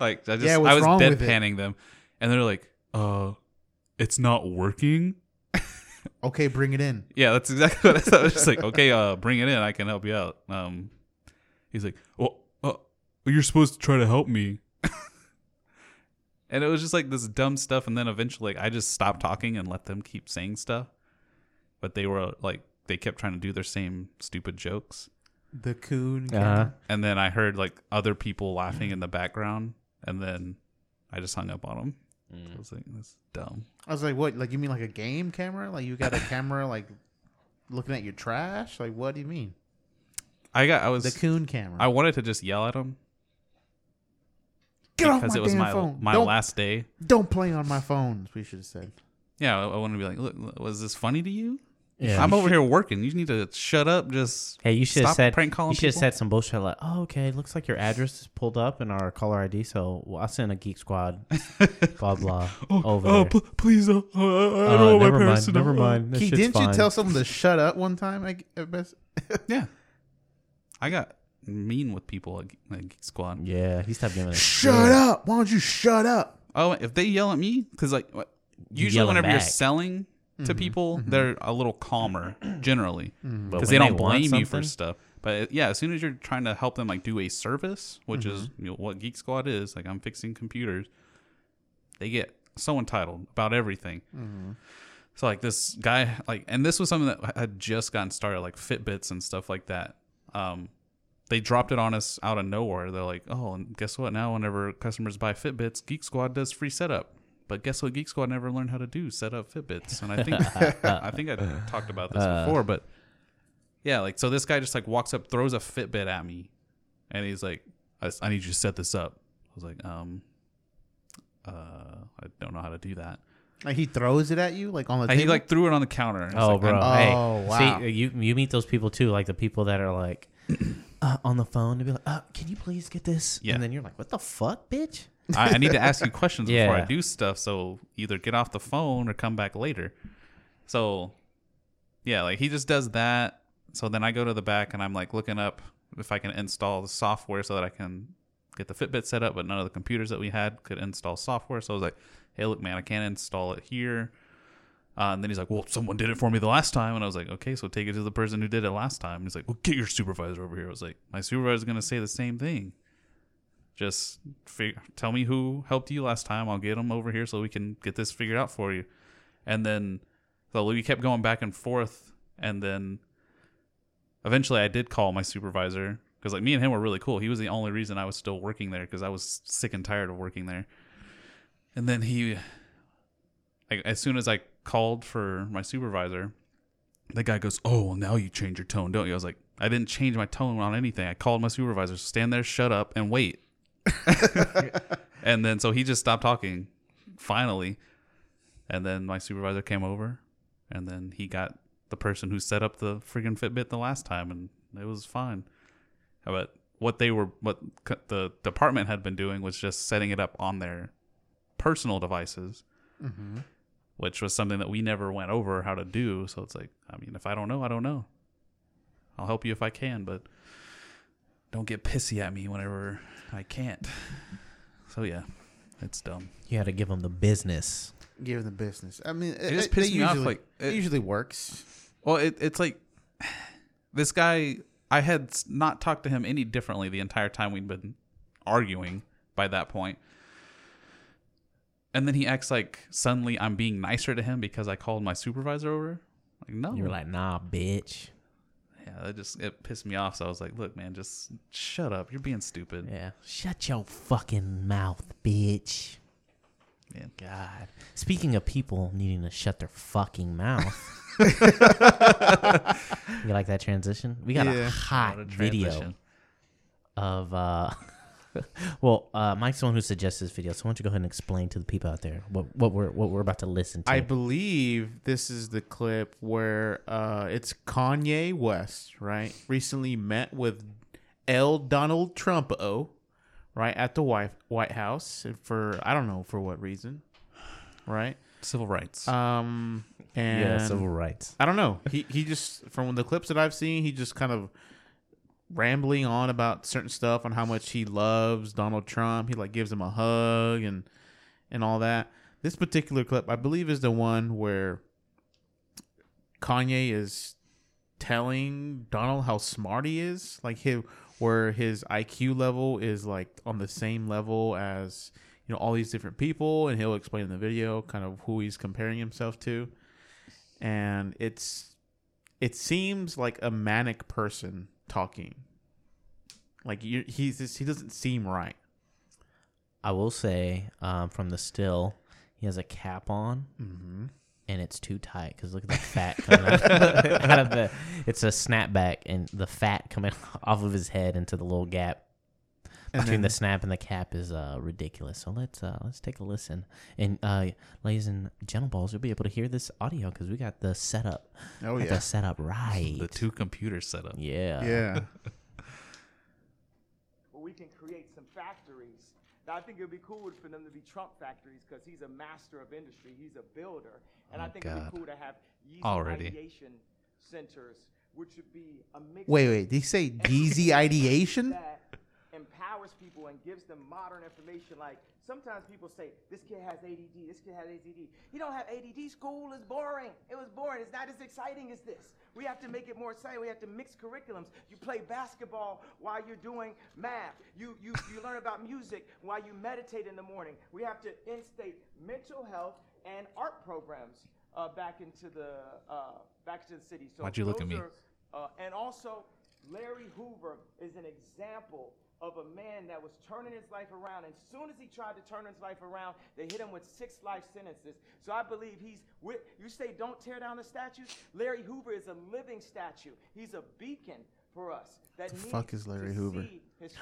like I just Yeah, what's I was wrong with it? deadpanning them, and they're like, "Uh, it's not working." <laughs> Okay, bring it in. Yeah, that's exactly what I thought. I was just like, okay, uh, bring it in. I can help you out. Um, he's like, well, uh, you're supposed to try to help me. And it was just like this dumb stuff. And then eventually, like, I just stopped talking and let them keep saying stuff. But they were like, they kept trying to do their same stupid jokes. The coon. Uh-huh. And then I heard like other people laughing in the background. And then I just hung up on them. I was like, that's dumb. I was like, what? Like you mean like a game camera? Like you got a camera like looking at your trash? Like what do you mean? I got, I was, The coon camera. I wanted to just yell at them. Get off because my it was damn my phone. my don't, last day. Don't play on my phone. We should have said. Yeah, I, I want to be like, look, look, was this funny to you? Yeah. I'm over here working. You need to shut up. Just Hey, you should have said prank calling you should have said some bullshit like, "Oh, okay, looks like your address is pulled up in our caller ID, so well, I'll send a Geek Squad, <laughs> blah blah, over oh, p- please, uh, I, I Uh, don't want my never parents mind, to know. never mind. That Key, didn't you tell someone to shut up one time? I, I best. <laughs> Yeah, I got mean with people at, Ge- at Geek Squad. Yeah, he stopped giving a Shut up! Why don't you shut up? Oh, if they yell at me, because like what- usually yell 'em whenever you're back. selling to people, they're a little calmer <clears throat> generally But because when they don't want blame you for something- stuff. But uh, yeah, as soon as you're trying to help them like do a service, which is Mm-hmm. you know, what Geek Squad is, like I'm fixing computers, they get so entitled about everything. Mm-hmm. So like this guy, like, and this was something that had just gotten started, like Fitbits and stuff like that. Um, they dropped it on us out of nowhere. They're like, oh, and guess what? Now, whenever customers buy Fitbits, Geek Squad does free setup. But guess what? Geek Squad never learned how to do set up Fitbits, and I think <laughs> I think I <laughs> talked about this Uh. before, but yeah, like so this guy just like walks up, throws a Fitbit at me, and he's like, I, I need you to set this up. I was like, um, uh, I don't know how to do that. Like he throws it at you, like on the And table. he like threw it on the counter. Oh, like, bro. I'm- hey, Oh, wow. See, you you meet those people too, like the people that are like uh, on the phone to be like, uh, "Can you please get this?" Yeah. And then you're like, "What the fuck, bitch?" I, I need to ask you questions before I do stuff. So either get off the phone or come back later. So yeah, like he just does that. So then I go to the back and I'm like looking up if I can install the software so that I can get the Fitbit set up. But none of the computers that we had could install software. So I was like, hey, look, man, I can't install it here. Uh, and then he's like, well, someone did it for me the last time. And I was like, okay, so take it to the person who did it last time. He's like, well, get your supervisor over here. I was like, my supervisor's to say the same thing. Just fig- tell me who helped you last time. I'll get them over here so we can get this figured out for you. And then, so we kept going back and forth. And then eventually I did call my supervisor because like me and him were really cool. He was the only reason I was still working there because I was sick and tired of working there. And then he, like, as soon as I called for my supervisor, the guy goes, "Oh, well, now you change your tone, don't you?" I was like, "I didn't change my tone on anything. I called my supervisor. Stand there, shut up, and wait." <laughs> and then so he just stopped talking, finally, and then my supervisor came over, and then he got the person who set up the friggin' Fitbit the last time, and it was fine. But what they were, what the department had been doing was just setting it up on their personal devices, mm-hmm. Which was something that we never went over how to do. So it's like, I mean, if I don't know, I don't know. I'll help you if I can, but don't get pissy at me whenever I can't. So yeah, it's dumb. You had to give them the business. Give them the business. I mean, It just it, pissed it me off, usually- like, it it- usually works. Well, it, it's like this guy. I had not talked to him any differently the entire time we'd been arguing by that point. And then he acts like suddenly I'm being nicer to him because I called my supervisor over. Like no, You were like, nah, bitch. yeah, that just it pissed me off. So I was like, look, man, just shut up. You're being stupid. Yeah. Shut your fucking mouth, bitch. Man. God. Speaking of people needing to shut their fucking mouth. <laughs> you like that transition? We got a hot a video of uh <laughs> <laughs> well, uh Mike's the one who suggests this video, so why don't you go ahead and explain to the people out there what, what we're what we're about to listen to. I believe this is the clip where uh, it's Kanye West, right? Recently met with L. Donald Trump, oh, right at the White White House for I don't know for what reason, right? Civil rights. Um, and yeah, civil rights. I don't know. He he just from the clips that I've seen, he just kind of rambling on about certain stuff on how much he loves Donald Trump. He like gives him a hug and and all that. This particular clip, I believe, is the one where Kanye is telling Donald how smart he is, like him, where his IQ level is like on the same level as you know all these different people, and he'll explain in the video kind of who he's comparing himself to, and it's it seems like a manic person talking. Like you, he's just, he doesn't seem right. I will say, um, from the still, he has a cap on. Mm-hmm. and it's too tight because look at the fat coming out, <laughs> out of the. It's a snapback, and the fat coming <laughs> off of his head into the little gap And between then- the snap and the cap is uh, ridiculous. So let's uh, let's take a listen. And uh, ladies and gentle balls, you'll be able to hear this audio because we got the setup. Oh got yeah, the setup right. the two computers set up. yeah. yeah. <laughs> well, we can create some factories. Now, I think it would be cool for them to be Trump factories because he's a master of industry. He's a builder. And I Oh, think it would be cool to have Yeezy Already. ideation centers, which would be a mix Wait, wait. Did he say Yeezy ideation? that empowers people and gives them modern information. Like sometimes people say, "This kid has ADD. This kid has ADD." You don't have ADD. School is boring. It was boring. It's not as exciting as this. We have to make it more exciting. We have to mix curriculums. You play basketball while you're doing math. You you you learn about music while you meditate in the morning. We have to instate mental health and art programs uh, back into the uh, back into the city. So Why'd you look at me? are uh, and also, Larry Hoover is an example of a man that was turning his life around. And as soon as he tried to turn his life around, they hit him with six life sentences. So I believe he's with, you say don't tear down the statues. Larry Hoover is a living statue. He's a beacon for us. That The needs fuck is Larry Hoover?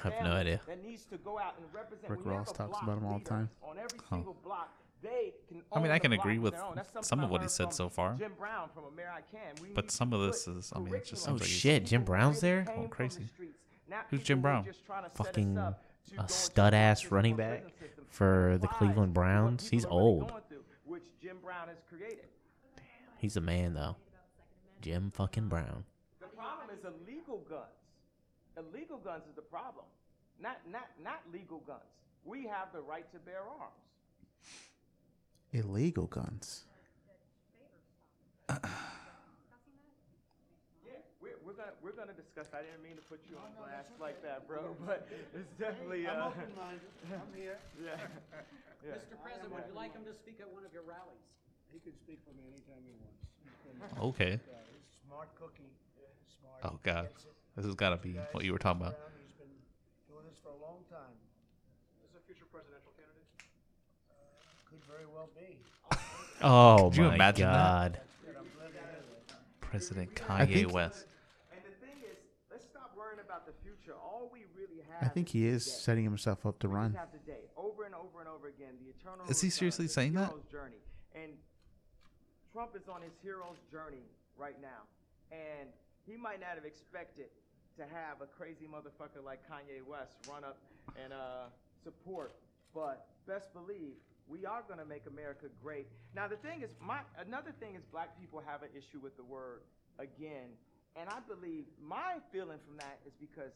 I have no idea. That needs to go out and represent. Rick When you have Ross talks about him all the time. On every single block, they can. I mean, I can agree with their own. That's something some of what he said so far. Jim Brown from Where I Can. We But some of this is- I mean, it just curriculum sounds like he's- shit, oh, Jim Brown's there? Oh, from the crazy. streets. Not Who's Jim Brown? just trying to set us Fucking up to a stud ass running back for the Cleveland Browns. He's old. through, Which Jim Brown has created. He's a man though. Jim fucking Brown. The problem is illegal guns. Illegal guns is the problem. Not not not legal guns. We have the right to bear arms. Illegal guns. Yeah, we're, we're gonna we're gonna discuss. I didn't mean to put you on blast like that, bro, but it's definitely. Uh, I'm open-minded. I'm here. <laughs> yeah. <laughs> yeah. Mr. President, would you like him to speak at one of your rallies? He can speak for me anytime he wants. Been- <laughs> Okay. Yeah, he's smart cookie. Smart. Oh God, this has got to be what you were talking about. He's been doing this for a long time. Is a future presidential candidate? Could very well be. Oh Could you my imagine god. But I'm living in it. President I Kanye think- West. And the thing is, let's stop worrying about the future. All we really I have. think he is setting himself up to run. over and over and over again, the eternal. Is he seriously saying that? Journey, and Trump is on his hero's journey right now, and he might not have expected to have a crazy motherfucker like Kanye West run up and uh, support, but best believe we are going to make America great. Now the thing is, my another thing is black people have an issue with the word again, and I believe my feeling from that is because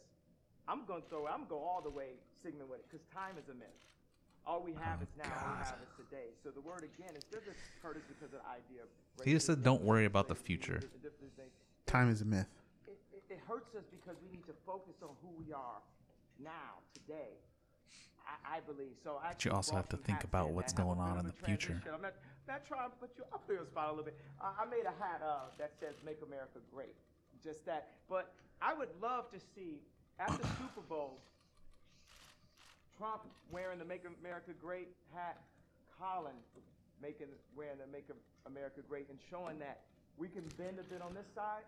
I'm going to throw, it. I'm going to go all the way Sigmund with it, because time is a myth. All we have Oh, is now, all we have is today. So the word again is doesn't hurt us because of the idea of. He just said, "Don't worry about the future." the different things. Time is a myth. It, it, it hurts us because we need to focus on who we are now, today. I, I believe so. I But you also have to think about what's going on in the future. I'm not, not trying to put you up there on spot a little bit. Uh, I made a hat uh, that says "Make America Great," just that. But I would love to see after the Super Bowl, Trump wearing the "Make America Great" hat, Colin making wearing the "Make America Great" and showing that we can bend a bit on this side,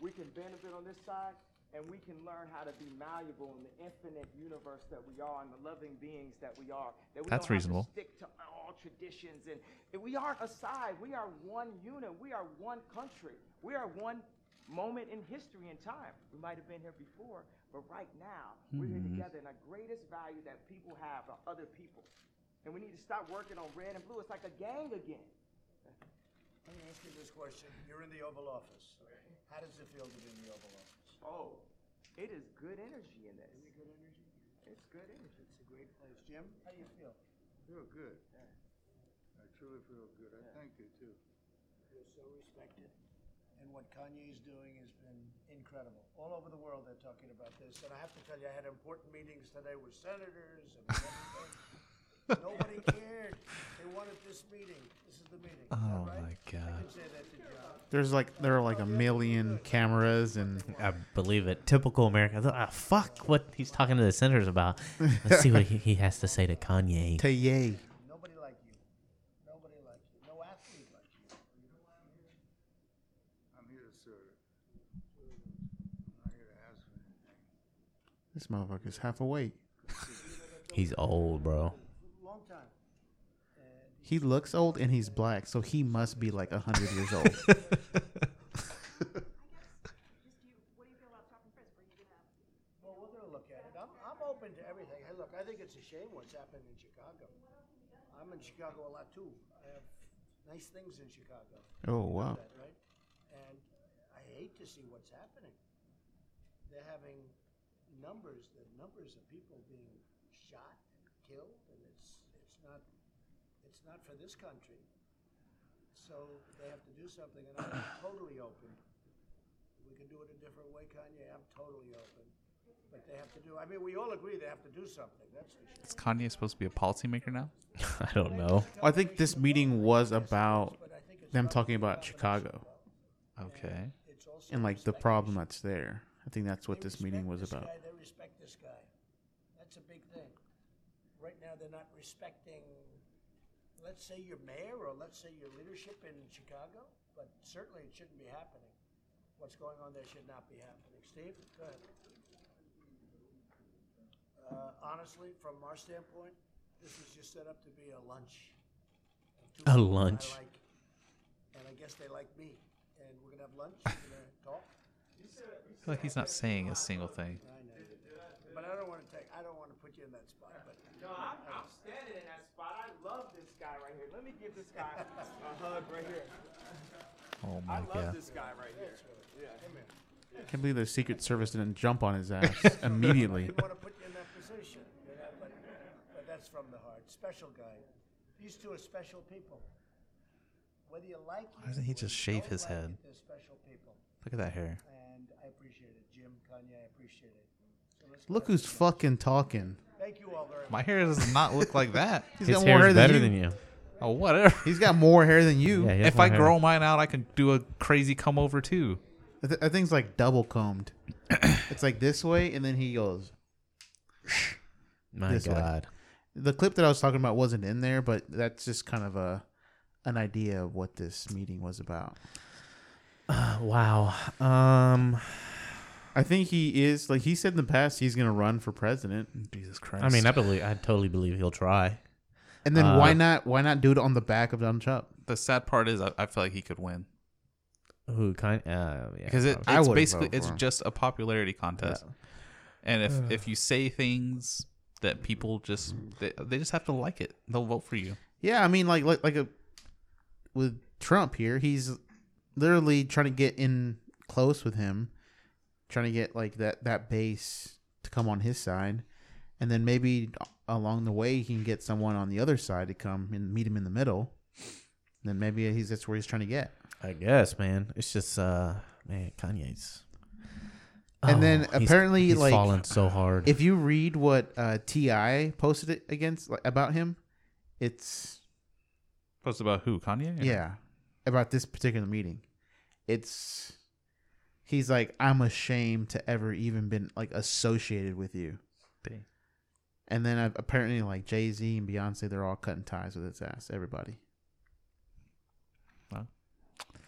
we can bend a bit on this side, and we can learn how to be malleable in the infinite universe that we are and the loving beings that we are. That we That's don't have reasonable. To stick to all traditions and and we aren't a side. We are one unit. We are one country. We are one moment in history and time. We might have been here before, but right now we're here Hmm. together, and the greatest value that people have are other people. And we need to stop working on red and blue. It's like a gang again. Let me ask you this question. You're in the Oval Office. How does it feel to be in the Oval Office? Oh, it is good energy in this. Is it good energy? It's good energy. It's a great place. Jim, how do you feel? Feel good. I truly feel good. I thank you too. You're so respected. And what Kanye's doing has been incredible. All over the world, they're talking about this. And I have to tell you, I had important meetings today with senators and everything. Nobody <laughs> cared. They wanted this meeting. This is the meeting. Oh right? my I God. can say that to John. There's like there are like a million cameras and I believe it. Typical American. Ah, fuck what he's talking to the senators about. Let's see what he, he has to say to Kanye. <laughs> Tay. Nobody like you. Nobody like you. No athlete like you. I'm here to serve. I'm not here to ask for anything. This motherfucker's half awake. <laughs> He's old, bro. Long time. He looks old and he's black, so he must be like hundred years old. Well, we're gonna look at it. I'm, I'm open to everything. Hey, look, I think it's a shame what's happening in Chicago. I'm in Chicago a lot too. I have nice things in Chicago. oh wow. That, right? And I hate to see what's happening. They're having numbers, the numbers of people being shot and killed, and it's it's not it's not for this country. So they have to do something, and I'm <coughs> totally open. We can do it a different way, Kanye. I'm totally open. But they have to do. I mean, we all agree they have to do something. That's for sure. Is Kanye supposed to be a policymaker now? <laughs> I don't know. I think this meeting was about But I think it's them talking about Chicago. Okay. And like the problem that's there. I think that's what They this meeting was this about. guy, They respect this guy. That's a big thing. Right now, they're not respecting, let's say your mayor or let's say your leadership in Chicago, but certainly it shouldn't be happening. What's going on there should not be happening. Steve, go ahead. Uh, honestly, from our standpoint, this was just set up to be a lunch. A people I lunch. like, And I guess they like me. And we're gonna have lunch, we're gonna talk. I feel like he's not saying a single thing. I know you do. But I don't want to take, I don't want to put you in that spot, but. No, I'm, I'm standing in that spot. I love this guy right here. Let me give this guy a hug right here. Oh my god. I love god. this guy right here. Yeah. I can't believe the Secret Service didn't jump on his ass <laughs> immediately. Didn't want to put you in that position, you know, but, but that's from the heart. Special guy. These two are special people. Whether you like Why doesn't he just shave his like head? special people, Look at that hair. And I appreciate it. Jim, Kanye, I appreciate it. So Look who's ahead. fucking talking. Thank you all very much. My hair does not look like that. <laughs> He's His got more hair's hair better than than you. you. Oh, whatever. He's got more hair than you. Yeah, he has If more I hair. grow mine out, I can do a crazy come over too. Th- That thing's like double combed. <coughs> it's like this way, and then he goes. <coughs> My This way. God. The clip that I was talking about wasn't in there, but that's just kind of a an idea of what this meeting was about. <sighs> Wow. Um. I think he is like he said in the past he's gonna run for president, Jesus Christ. I mean, I believe. I totally believe he'll try. and then Uh, why not? Why not do it on the back of Donald Trump? the sad part is I, I feel like he could win Who kind? Uh, yeah. because it, probably. I it's would've basically voted it's him. just a popularity contest. And if if you say things that people just they, they just have to like it, they'll vote for you. Yeah, I mean, like like like a with Trump here, he's literally trying to get in close with him, trying to get like that that base to come on his side, and then maybe along the way he can get someone on the other side to come and meet him in the middle. Then maybe he's that's where he's trying to get. I guess, man. It's just, uh, man, Kanye's. And then apparently, he's like, fallen so hard. If you read what uh, T.I. posted it against like, about him, it's Post about who Kanye? Yeah. About this particular meeting. It's he's like, I'm ashamed to ever even been like associated with you. Dang. And then uh, apparently like Jay Z and Beyonce, they're all cutting ties with his ass. Everybody.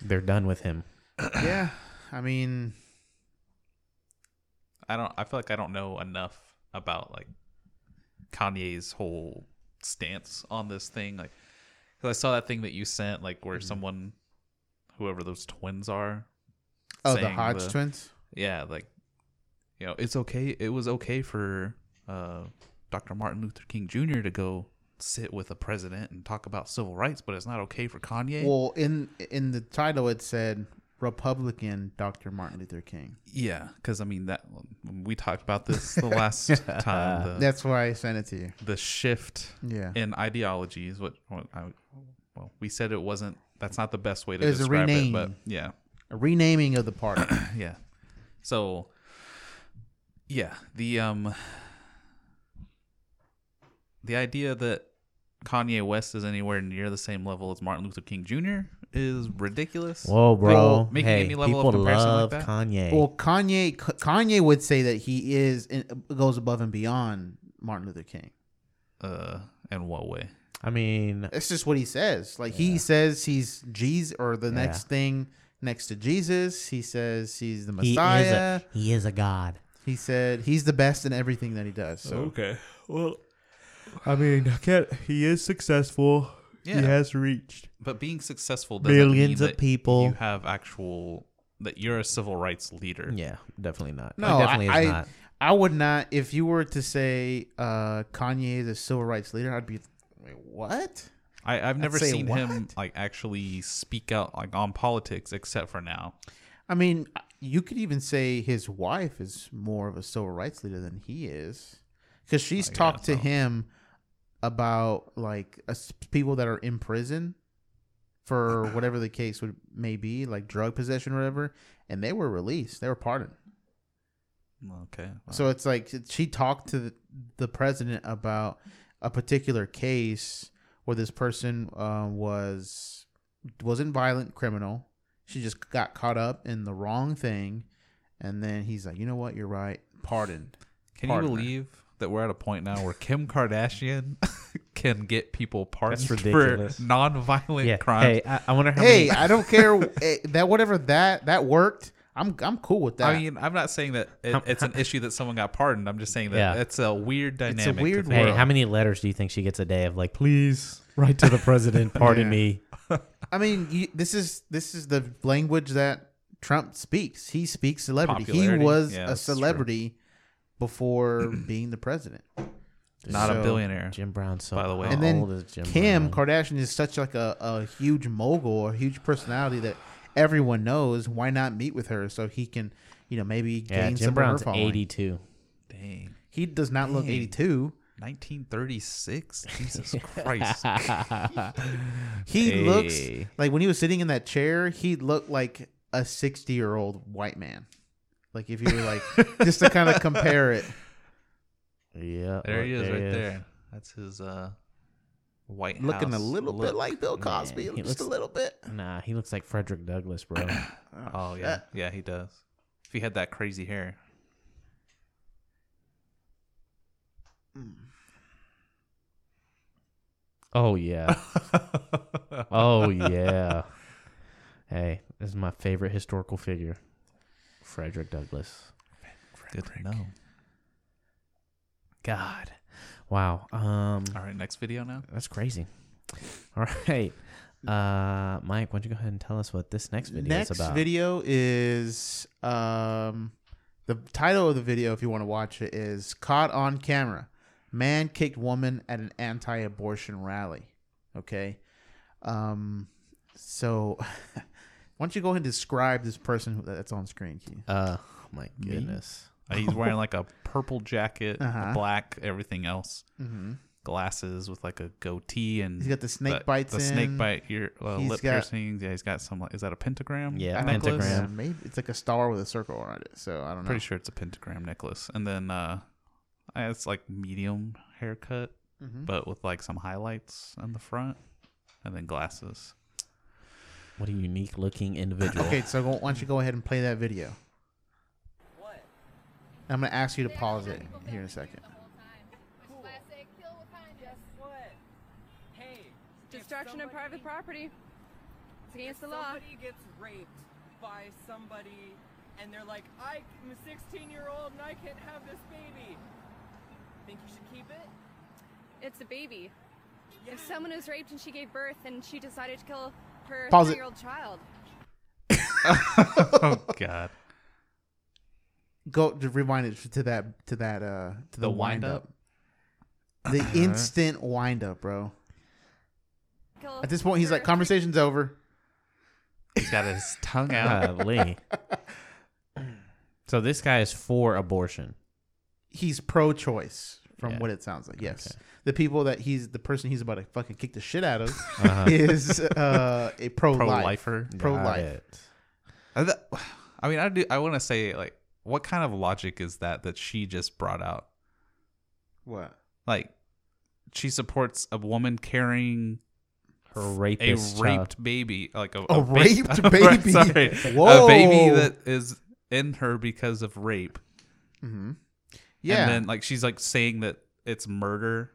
They're done with him. <coughs> yeah. I mean, I don't. I feel like I don't know enough about like Kanye's whole stance on this thing. Like, because I saw that thing that you sent, like where someone, whoever those twins are, oh, the Hodge the- twins. yeah, like, you know, it's okay. It was okay for uh, Dr. Martin Luther King Jr. to go sit with a president and talk about civil rights, but it's not okay for Kanye. Well, in in the title it said Republican Dr. Martin Luther King. yeah, because I mean that we talked about this the last <laughs> time. The, That's why I sent it to you. the shift Yeah. in ideologies. What, what I, well, we said it wasn't. That's not the best way to It was a describe it, rename. but yeah, A renaming of the party. <coughs> yeah. So, yeah, the um, the idea that Kanye West is anywhere near the same level as Martin Luther King Jr. is ridiculous. Whoa, bro. Well, making hey, any level of people comparison like love that? Kanye. Well, Kanye Kanye would say that he is goes above and beyond Martin Luther King. Uh, in what way? I mean, That's just what he says. Like he says he's Jesus or the next thing next to Jesus. He says he's the he is Messiah. a he is a god. He said he's the best in everything that he does. So Okay. Well, I mean, I can't, he is successful. Yeah. has reached. But being successful doesn't Millions mean of that people. You have actual that you're a civil rights leader. Yeah, definitely not. no, He definitely I, is I, not. I would not. If you were to say uh, Kanye is a civil rights leader, I'd be, wait, what? I, I've never say seen him what? like actually speak out like on politics except for now. I mean, you could even say his wife is more of a civil rights leader than he is, because she's I talked to so. him about like us- people that are in prison for <laughs> whatever the case would may be, like drug possession or whatever, and they were released. They were pardoned. Okay. So it's like she talked to the, the president about a particular case where this person uh, was wasn't violent criminal. She just got caught up in the wrong thing, and then he's like, "You know what? You're right. Pardoned." Can you pardon her. believe that we're at a point now where Kim Kardashian <laughs> can get people pardoned for non-violent Yeah. crimes? Hey, I, I wonder how Hey, many. I don't care eh, that whatever that that worked. I'm I'm cool with that. I mean, I'm not saying that it, it's an <laughs> issue that someone got pardoned. I'm just saying that Yeah. it's a weird a dynamic. to weird think Hey, how many letters do you think she gets a day of like, please write to the president, <laughs> pardon Yeah. me? I mean, you, this is this is the language that Trump speaks. He speaks celebrity. He was Yeah, a that's true. celebrity before <clears throat> being the president. Not a billionaire. Jim Brown. So By the way. and then old is Jim Kim Brown? Kardashian is such like a, a huge mogul, a huge personality that everyone knows. Why not meet with her so he can, you know, maybe yeah, gain Jim some Brown's of her following? eighty-two. Dang. He does not look 82. 1936. Jesus Christ. <laughs> He looks like when he was sitting in that chair, he looked like a 60 year old white man. Like if you were like <laughs> just to kind of compare it. Yeah, There he is, look, right is. there. That's his. uh White looking a House little bit like Bill Cosby, he just looks- a little bit. Nah, he looks like Frederick Douglass, bro. <coughs> Oh, oh yeah, yeah, he does. If he had that crazy hair, hmm. oh yeah. <laughs> Oh yeah. Hey, this is my favorite historical figure, Frederick Douglass. good to know. God, wow. Um, All right, next video now. that's crazy. <laughs> All right, uh, Mike, why don't you go ahead and tell us what this next video Next is about? video is um, the title of the video, if you want to watch it, is "Caught on Camera: Man Kicked Woman at an Anti-Abortion Rally." Okay, um, so <laughs> why don't you go ahead and describe this person that's on screen? Keith? Uh, my goodness. Uh, he's wearing like a purple jacket, Uh-huh. black, everything else, Mm-hmm. glasses with like a goatee, and He's got the snake the, bites the snake bite ear, uh, lip got- piercings. Yeah, he's got some. like- Is that a pentagram? Yeah, necklace? pentagram. Yeah, maybe it's like a star with a circle around it. So I don't know. Pretty sure it's a pentagram necklace, and then uh, uh, it's like medium haircut, Mhm. but with like some highlights on the front, and then glasses. What a unique looking individual. Okay, so go, why don't you go ahead and play that video? What? I'm gonna ask you to pause it here in a second. Guess? Hey. Destruction of private property. It's against the law. Somebody gets raped by somebody, and they're like, "I'm a 16 year old and I can't have this baby." Think you should keep it? It's a baby. Yeah. If someone was raped and she gave birth and she decided to kill her Pause three-year-old child, <laughs> oh God. Go to rewind it to that to that uh to the, The wind wind up. The instant wind up, bro. kill At this point, he's like, "Conversation's over." He's got his <laughs> tongue out. Golly. so this guy is for abortion. He's pro-choice, from Yeah. what it sounds like. Yes, Okay. the people that he's the person he's about to fucking kick the shit out of Uh-huh. <laughs> is uh, a pro-life. Pro-lifer. Pro-life. I th- I mean, I do. I want to say, like, what kind of logic is that that she just brought out? What? Like, she supports a woman carrying Her a raped child. baby, like a, A ba- raped <laughs> Right, baby? sorry. Whoa. a baby that is in her because of rape. Mm-hmm. Yeah. and then like she's like saying that it's murder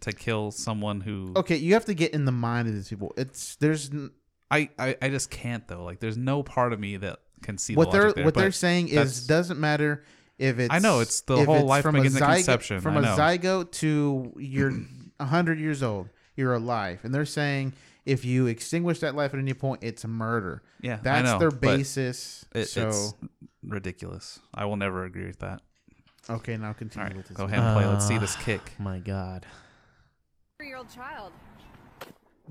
to kill someone who. okay, you have to get in the mind of these people. It's there's n- I, I I just can't though. Like, there's no part of me that can see what the they're there, what they're saying is doesn't matter if it's I know, it's the if whole life from a begins at zygote- conception, from I a know. zygote to you're <clears throat> hundred years old you're alive and they're saying if you extinguish that life at any point it's murder Yeah, I that's know, their basis It, so It's ridiculous. I will never agree with that. okay now continue right, with this go ahead and play. Let's see this ah, kick. My God. three-year-old child.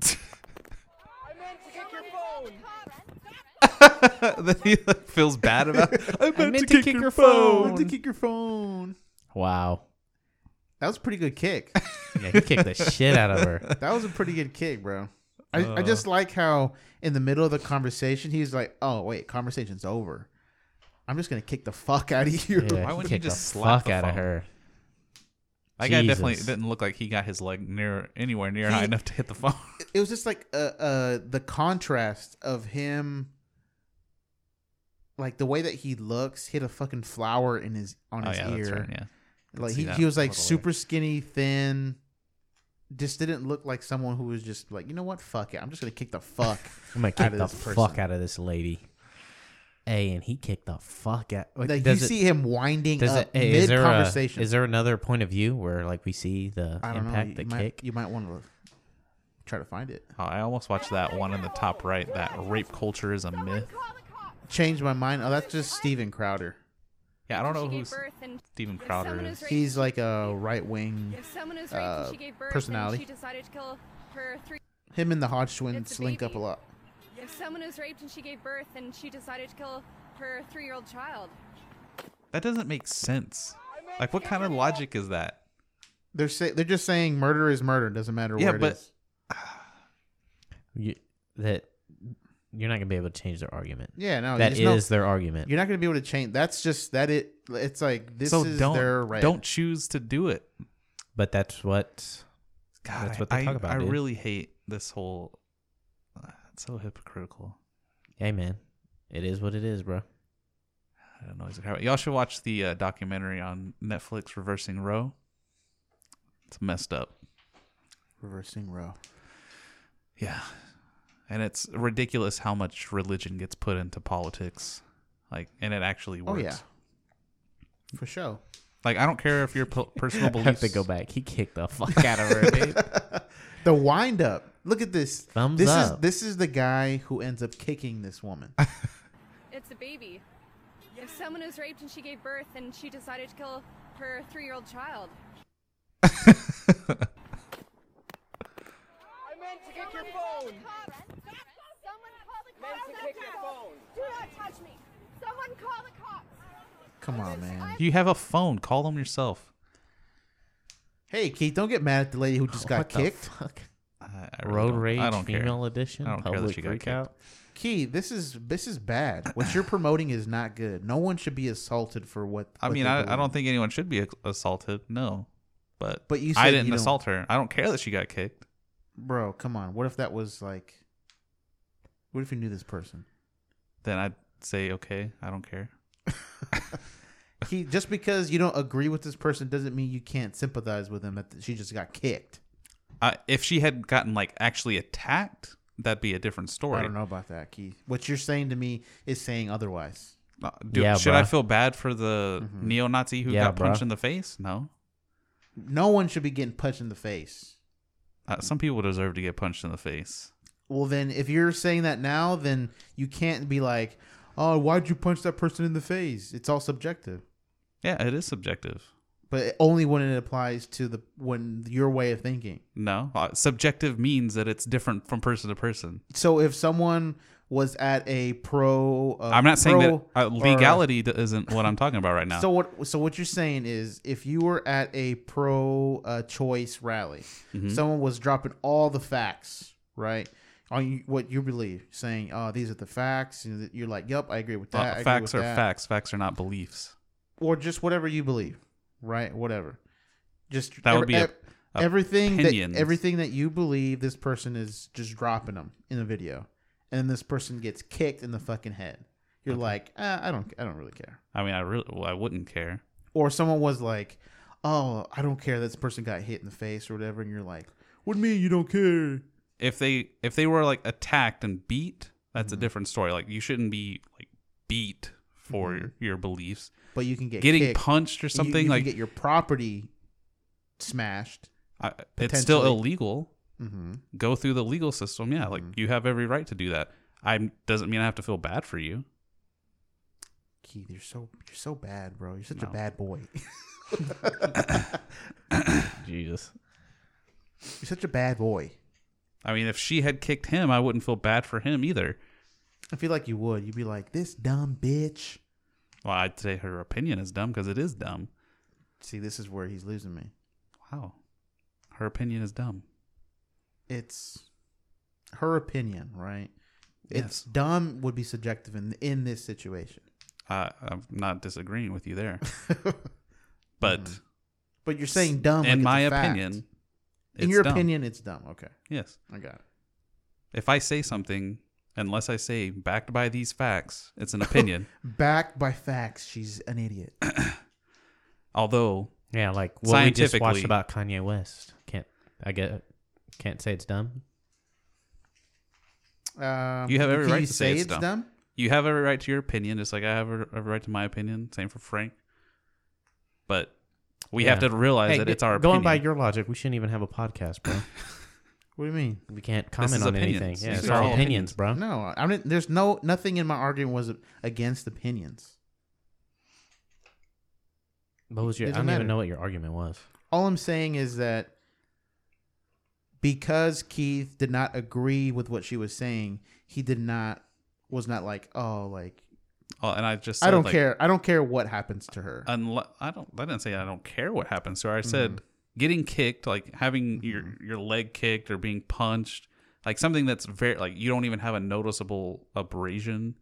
<laughs> I meant to kick your phone. <laughs> then he like, feels bad about. It. I meant, meant to, kick, your phone. I meant to kick your phone Wow. that was a pretty good kick <laughs> Yeah, he kicked the shit out of her. <laughs> that was a pretty good kick bro I, I Uh. just like how in the middle of the conversation he's like oh wait conversation's over i'm just gonna kick the fuck out of you Yeah, Why wouldn't he kicked just the slap fuck the out of her? That guy definitely didn't look like he got his leg near anywhere near He- high enough to hit the phone. it was just like uh, uh the contrast of him like the way that he looks he had a fucking flower in his on oh his yeah, ear that's right. Yeah, like he, he was like all the way. super skinny thin just didn't look like someone who was just like you know what fuck it i'm just gonna kick the fuck <laughs> I'm gonna out kick of the this fuck out of this lady. Hey, and he kicked the fuck out. Like, like you it- see him winding Does up it, hey, is mid a, conversation is there another point of view where like we see the i don't impact, know the might, kick? you might want to try to find it Oh, I almost watched that one in the top right. That rape culture is a myth. Changed my mind oh that's just steven crowder Yeah, I don't know gave who's birth and Steven Crowder is. raped- he's like a right-wing If someone was raped uh, and she gave birth personality. and decided to kill him and the hodge twins link up a lot If someone was raped and she gave birth and she decided to kill her three-year-old child. That doesn't make sense. Like, what kind of logic is that? They're say they're just saying murder is murder. Doesn't matter Yeah, where it but- is. <sighs> You, that you're not gonna be able to change their argument. Yeah, no, that there's is no- their argument. You're not going to be able to change. That's just that. It. It's like this so is don't their right. don't choose to do it. But that's what God, That's what they I, talk about, I dude. really hate this whole. Uh, it's so hypocritical. Hey man, it is what it is, bro. I don't know. Is it- Y'all should watch the uh, documentary on Netflix, Reversing Roe. It's messed up. Reversing Roe. Yeah, and it's ridiculous how much religion gets put into politics. Like, and it actually oh, works. Oh works. yeah. For sure. Like, I don't care if your po- <laughs> personal I beliefs. have to go back. He kicked the fuck out of her, dude. <laughs> The wind up. Look at this. Thumbs this up. is this is the guy who ends up kicking this woman. <laughs> It's a baby. If someone was raped and she gave birth and she decided to kill her three year old child, I meant to get your phone. Someone call the Meant to kick your phone. Do not touch me. Someone call the cops. Come on, man. You have a phone. Call them yourself. Hey, Keith, don't get mad at the lady who just oh, got What the kicked. fuck? I, I really Road don't- rage, I don't care. female edition, I don't care that public she got kicked. out. Key, this is this is bad. What you're promoting is not good. No one should be assaulted for what. I what mean, they I, I believe. don't think anyone should be ex- assaulted. No, but But you I said didn't you don't- assault her. I don't care that she got kicked. Bro, come on. What if that was like? What if you knew this person? Then I'd say okay. I don't care. <laughs> He just because you don't agree with this person doesn't mean you can't sympathize with him. That she just got kicked. Uh, if she had gotten like actually attacked, that'd be a different story. I don't know about that, Keith. What you're saying to me is saying otherwise. Uh, do- Yeah, should I feel bad for the Mm-hmm. neo-Nazi who Yeah, got punched bruh. in the face? No. No one should be getting punched in the face. Uh, some people deserve to get punched in the face. Well, then, if you're saying that now, then you can't be like, "Oh, why'd you punch that person in the face?" It's all subjective, Yeah, it is subjective. but only when it applies to the when your way of thinking. No, uh, subjective means that it's different from person to person. So, if someone was at a pro, uh, I'm not saying that uh, legality isn't what I'm talking about right now. So what? So what you're saying is, if you were at a pro-choice rally, Mm-hmm. someone was dropping all the facts, right? On what you believe, saying, "Oh, these are the facts," you're like, "Yep, I agree with that." Uh, facts with are that." facts. Facts are not beliefs. or just whatever you believe, right? Whatever. Just That would be a- a everything opinions. that everything that you believe. This person is just dropping them in a video, and then this person gets kicked in the fucking head. You're like, ah, I don't, I don't really care. I mean, I really, well, I wouldn't care. Or someone was like, oh, I don't care that this person got hit in the face or whatever, and you're like, what do you mean you don't care? If they, if they were like attacked and beat, that's Mm-hmm. a different story. Like you shouldn't be like beat for Mhm. your, your beliefs. But you can get Getting kicked. punched or something you, can like get your property smashed. I, it's still illegal. Mm-hmm. Go through the legal system. Yeah, like you have every right to do that. I doesn't mean I have to feel bad for you. Keith, you're so you're so bad, bro. You're such a bad boy. <coughs> <coughs> <coughs> Jesus. you're such a bad boy. I mean, if she had kicked him, I wouldn't feel bad for him either. I feel like you would. You'd be like, this dumb bitch. Well, I'd say her opinion is dumb because it is dumb. See, this is where he's losing me. Wow, her opinion is dumb. It's her opinion, right? It's Yes. dumb would be subjective in in this situation. I, I'm not disagreeing with you there, <laughs> but mm-hmm. But you're saying dumb. in like my it's a fact. Opinion, in your dumb. opinion, it's dumb. Okay, yes. I got it. If I say something, unless I say backed by these facts, it's an opinion. <laughs> Backed by facts, she's an idiot. <coughs> Although Yeah, like what we just watched about Kanye West. Can't I get? Can't say it's dumb. Um, You have every right to say it's it's dumb. dumb. you have every right to your opinion, just like I have a- every right to my opinion. Same for Frank. But we have to realize Hey, that it's our going opinion. by your logic, we shouldn't even have a podcast, bro. <laughs> What do you mean? we can't comment on anything. Yeah, it's our all all opinions, bro. No, I mean, there's no nothing in my argument was against opinions. What was your? I Doesn't don't even know what your argument was. All I'm saying is that because Keith did not agree with what she was saying, he did not was not like, oh, like Oh, and I just I don't like, care. I don't care what happens to her. Unless I don't, I didn't say I don't care what happens to her. I said Mm-hmm. getting kicked, like having your your leg kicked or being punched, like something that's very like you don't even have a noticeable abrasion.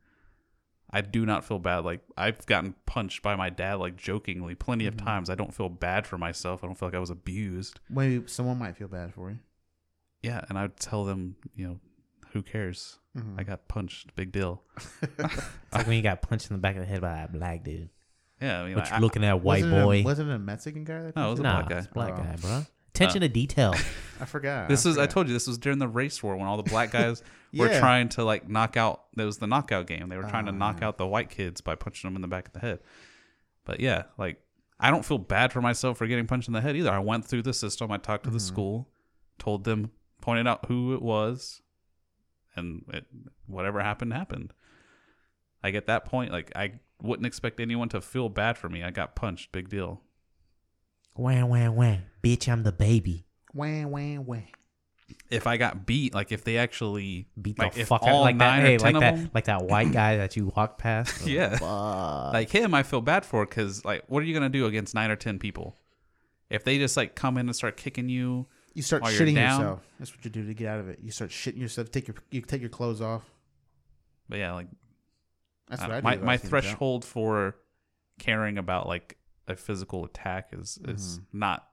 I do not feel bad. Like I've gotten punched by my dad, like jokingly, plenty of times. I don't feel bad for myself. I don't feel like I was abused. Maybe someone might feel bad for you. Yeah, and I'd tell them, you know, who cares? Mhm. I got punched. Big deal. <laughs> It's like when you got punched in the back of the head by that black dude. Yeah, I mean, But I, you're looking at a white wasn't boy. It a, wasn't it a Mexican guy? That No, it was a nah, black guy. black Oh. guy, bro. <laughs> Attention to detail. I forgot. This is I forgot. told you this was during the race war when all the black guys <laughs> were trying to like knock out there was the knockout game. They were trying to Ah. knock out the white kids by punching them in the back of the head. But yeah, like I don't feel bad for myself for getting punched in the head either. I went through the system, I talked to the school, told them, pointed out who it was, and it whatever happened happened. Like at that point, like I wouldn't expect anyone to feel bad for me. I got punched, big deal. wham, wham, wham. Bitch, I'm the baby. Wham, wham, wham. If I got beat, like if they actually Beat like the fuck out like that. Hey, like that, them, like that white <coughs> guy that you walked past. <laughs> Yeah. Fuck. like him, I feel bad for because like, what are you gonna do against nine or ten people? If they just like come in and start kicking you, You start While you're shitting down? yourself. That's what you do to get out of it. You start shitting yourself. Take your you take your clothes off. but yeah, like That's I what don't- I do. my if I my was getting jumped. threshold for caring about like a physical attack is is not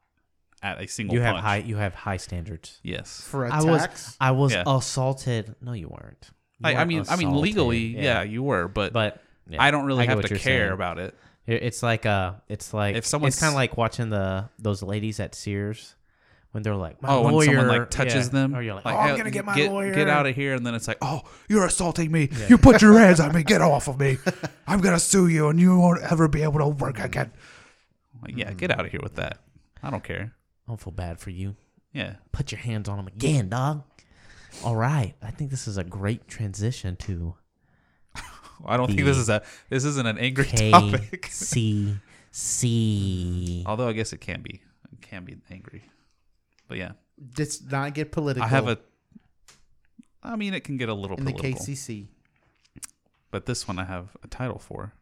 at a single. you have high. You have high standards. Yes, for I attacks. was. I was Yeah. assaulted. No, you weren't. You I, I weren't mean, I mean, legally, yeah. you were, but, but yeah, I don't really get have to care saying. about it. It- It's like uh, it's like If someone's- it's kind of like watching the those ladies at Sears when they're like, my oh, when someone like touches yeah. them, or you're like, like, oh, I'm "Hey, gonna get my get, lawyer. Get out of here, and then it's like, oh, You're assaulting me. You put your hands on me. Get off of me. <laughs> I'm gonna sue you, and you won't ever be able to work again. like, yeah, get mm. out of here with that. I don't care. I don't feel bad for you. Yeah, Put your hands on him again, dog. All right, I think this is a great transition to <laughs> I don't think this is a this isn't an angry topic. KCC. <laughs> Although I guess it can be, it can be angry. But yeah, Let's not get political. I have a. I mean, it can get a little in the KCC. but this one I have a title for.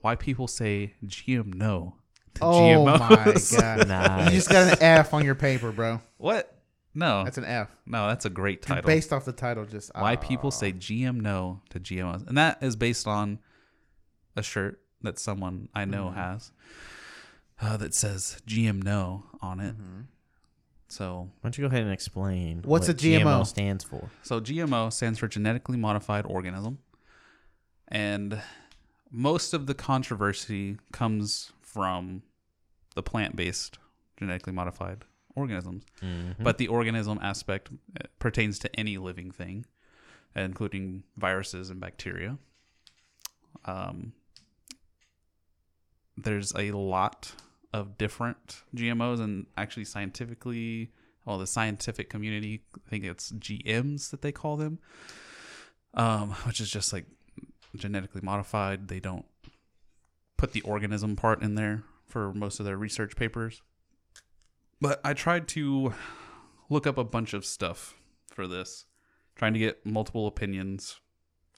Why people say GM no to Oh GMOs. my <laughs> god! Nice. You just got an F on your paper, bro. What? No, That's an F. no, that's a great title. Based off the title, just Why ah. people say GM no to GMOs, and that is based on a shirt that someone I know Mm-hmm. has uh, that says GM no on it. Mm-hmm. So Why don't you go ahead and explain What's what a GMO? stands for? So GMO stands for genetically modified organism. And most of the controversy comes from the plant-based genetically modified organisms. But the organism aspect uh, pertains to any living thing, including viruses and bacteria. Um, there's a lot of different GMOs, and actually, scientifically, well, the scientific community, I think it's GMs that they call them, um, which is just like genetically modified. They don't put the organism part in there for most of their research papers. But I tried to look up a bunch of stuff for this, trying to get multiple opinions,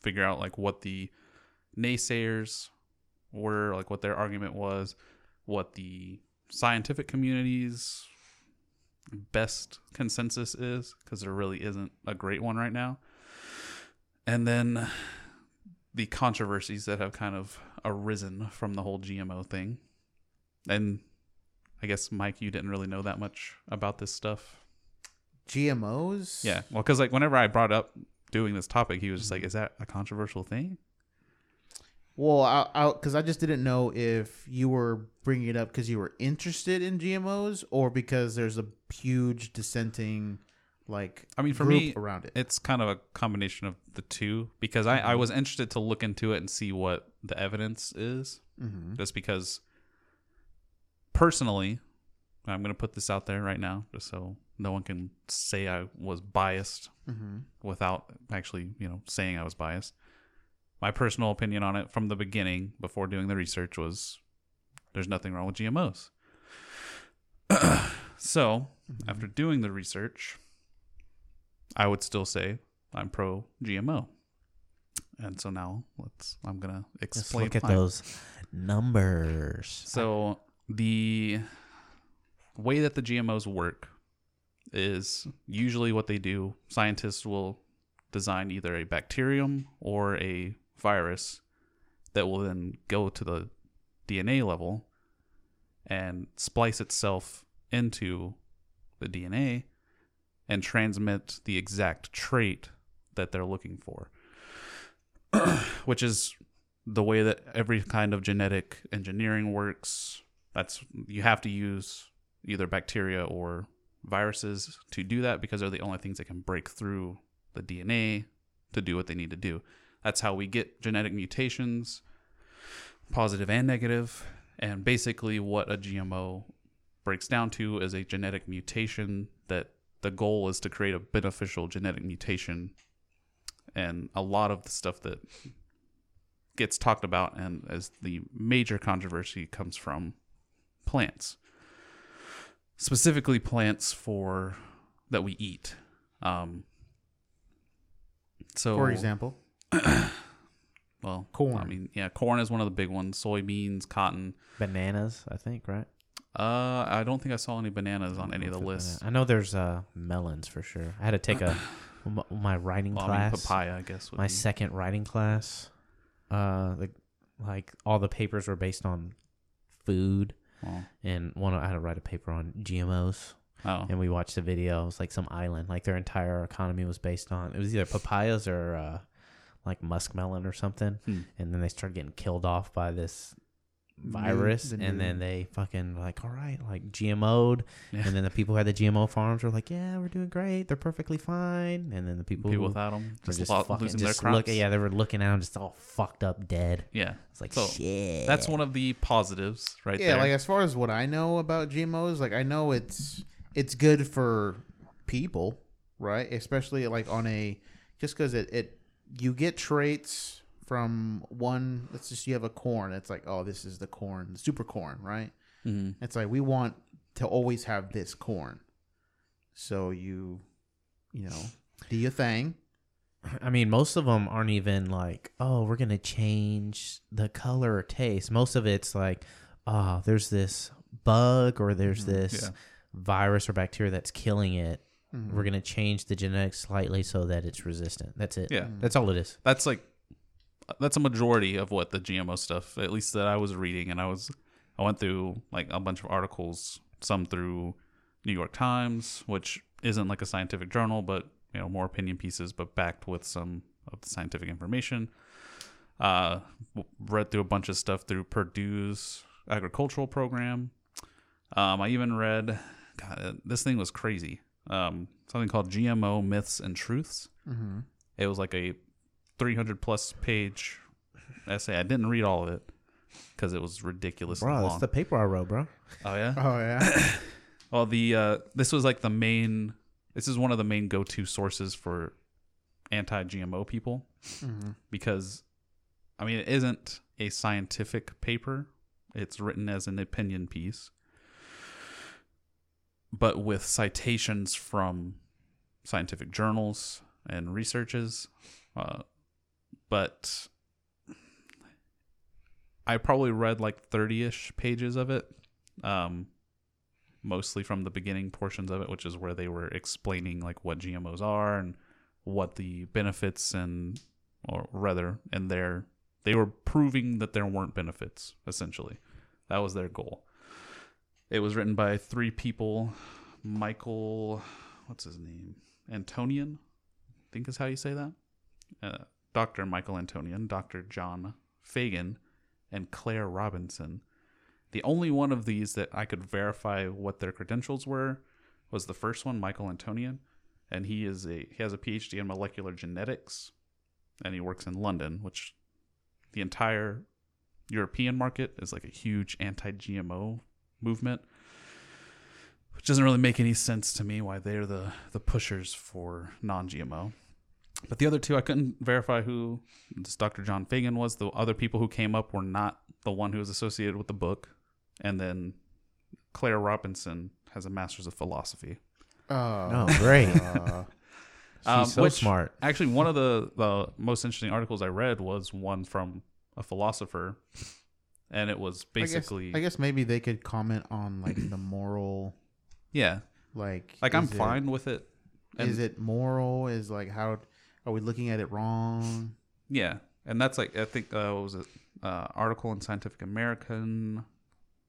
figure out like what the naysayers were, like what their argument was, what the scientific community's best consensus is, because there really isn't a great one right now. And then the controversies that have kind of arisen from the whole GMO thing. And I guess Mike, you didn't really know that much about this stuff. GMOs. Yeah, well, because like whenever I brought up doing this topic, he was just like, "Is that a controversial thing?" Well, I because I, just didn't know if you were bringing it up because you were interested in GMOs or because there's a huge dissenting, like I mean, for me, around it. it's kind of a combination of the two because I, I was interested to look into it and see what the evidence is, Mhm. just because personally, I'm going to put this out there right now, just so no one can say I was biased Mhm. without actually, you know, saying I was biased. My personal opinion on it from the beginning, before doing the research, was there's nothing wrong with GMOs. <clears throat> so, mm-hmm. after doing the research, I would still say I'm pro GMO. And so now let's I'm gonna Let's explain. look at my- those numbers. So the way that the GMOs work is usually what they do. Scientists will design either a bacterium or a virus that will then go to the DNA level and splice itself into the DNA and transmit the exact trait that they're looking for, <clears throat> which is the way that every kind of genetic engineering works. That's you have to use either bacteria or viruses to do that because they're the only things that can break through the DNA to do what they need to do. That's how we get genetic mutations, positive and negative. And basically, what a GMO breaks down to is a genetic mutation that the goal is to create a beneficial genetic mutation. And a lot of the stuff that gets talked about and as the major controversy comes from plants specifically plants for that we eat um so For example, <clears throat> well Corn. i mean yeah corn is one of the big ones soybeans cotton Bananas, I think, right? uh i don't think i saw any bananas on any of the lists I know there's uh, melons for sure. I had to take a <clears throat> my writing Well, I mean, class. papaya, I guess, My be- second writing class. Uh, the, like all the papers were based on food, Oh. and one I had to write a paper on GMOs. Oh. And we watched the video. It was like some island, like their entire economy was based on. It was either papayas or uh, like muskmelon or something. Hmm. And then they started getting killed off by this New- virus, the and new- then they fucking like, all right, like GMO'd, Yeah. and then the people who had the GMO farms were like, yeah, we're doing great, they're perfectly fine, and then the people People who without 'em were just lo- fucking losing their just look- yeah, they were looking at them just all fucked up, dead. yeah it's like so shit. that's one of the positives right yeah, there like as far as what I know about GMOs, like I know it's it's good for people, right? Especially like on a just because it it you get traits from one. Let's just you have a corn. It's like oh, this is the corn, the super corn, right? Mhm. It's like we want to always have this corn, so you you know do your thing. I mean, most of them aren't even like, oh, we're gonna change the color or taste. Most of it's like, oh, there's this bug or there's this Mm-hmm. yeah. virus or bacteria that's killing it. Mhm. We're gonna change the genetics slightly so that it's resistant. That's it. Yeah. that's all it is. that's like that's a majority of what the GMO stuff, at least that I was reading, and I was I went through like a bunch of articles, some through New York Times, which isn't like a scientific journal, but you know more opinion pieces, but backed with some of the scientific information. Uh, read through a bunch of stuff through Purdue's agricultural program. Um, I even read, God, this thing was crazy. Um, something called GMO Myths and Truths. Mhm. It was like a 300 plus page essay. I didn't read all of it because it was ridiculous. Bro, that's the paper I wrote, bro. Oh yeah. Oh yeah. <coughs> well, the uh, this was like the main. This is one of the main go-to sources for anti-GMO people Mhm. because, I mean, it isn't a scientific paper. It's written as an opinion piece, but with citations from scientific journals and researches. Uh, but I probably read like 30 ish pages of it, um, mostly from the beginning portions of it, which is where they were explaining like what GMOs are and what the benefits and, or rather, and their, they were proving that there weren't benefits, essentially. That was their goal. It was written by three people Michael, what's his name? Antonian, I think is how you say that. Uh, Dr. Michael Antonian, Dr. John Fagan, and Claire Robinson. The only one of these that I could verify what their credentials were was the first one, Michael Antonian, and he is a he has a PhD in molecular genetics, and he works in London, which the entire European market is like a huge anti-GMO movement, which doesn't really make any sense to me why they're the the pushers for non-GMO. But the other two, I couldn't verify who this Dr. John Fagan was. The other people who came up were not the one who was associated with the book. And then Claire Robinson has a master's of philosophy. Oh, Oh, great. <laughs> uh, She's so which- smart. Actually, one of the, the most interesting articles I read was one from a philosopher. And it was I guess- basically. I guess, maybe they could comment on like the moral, yeah. like Like, I'm it- fine with it. Is it moral? Is like how are we looking at it wrong? Yeah, and that's like I think uh, what was it uh, article in Scientific American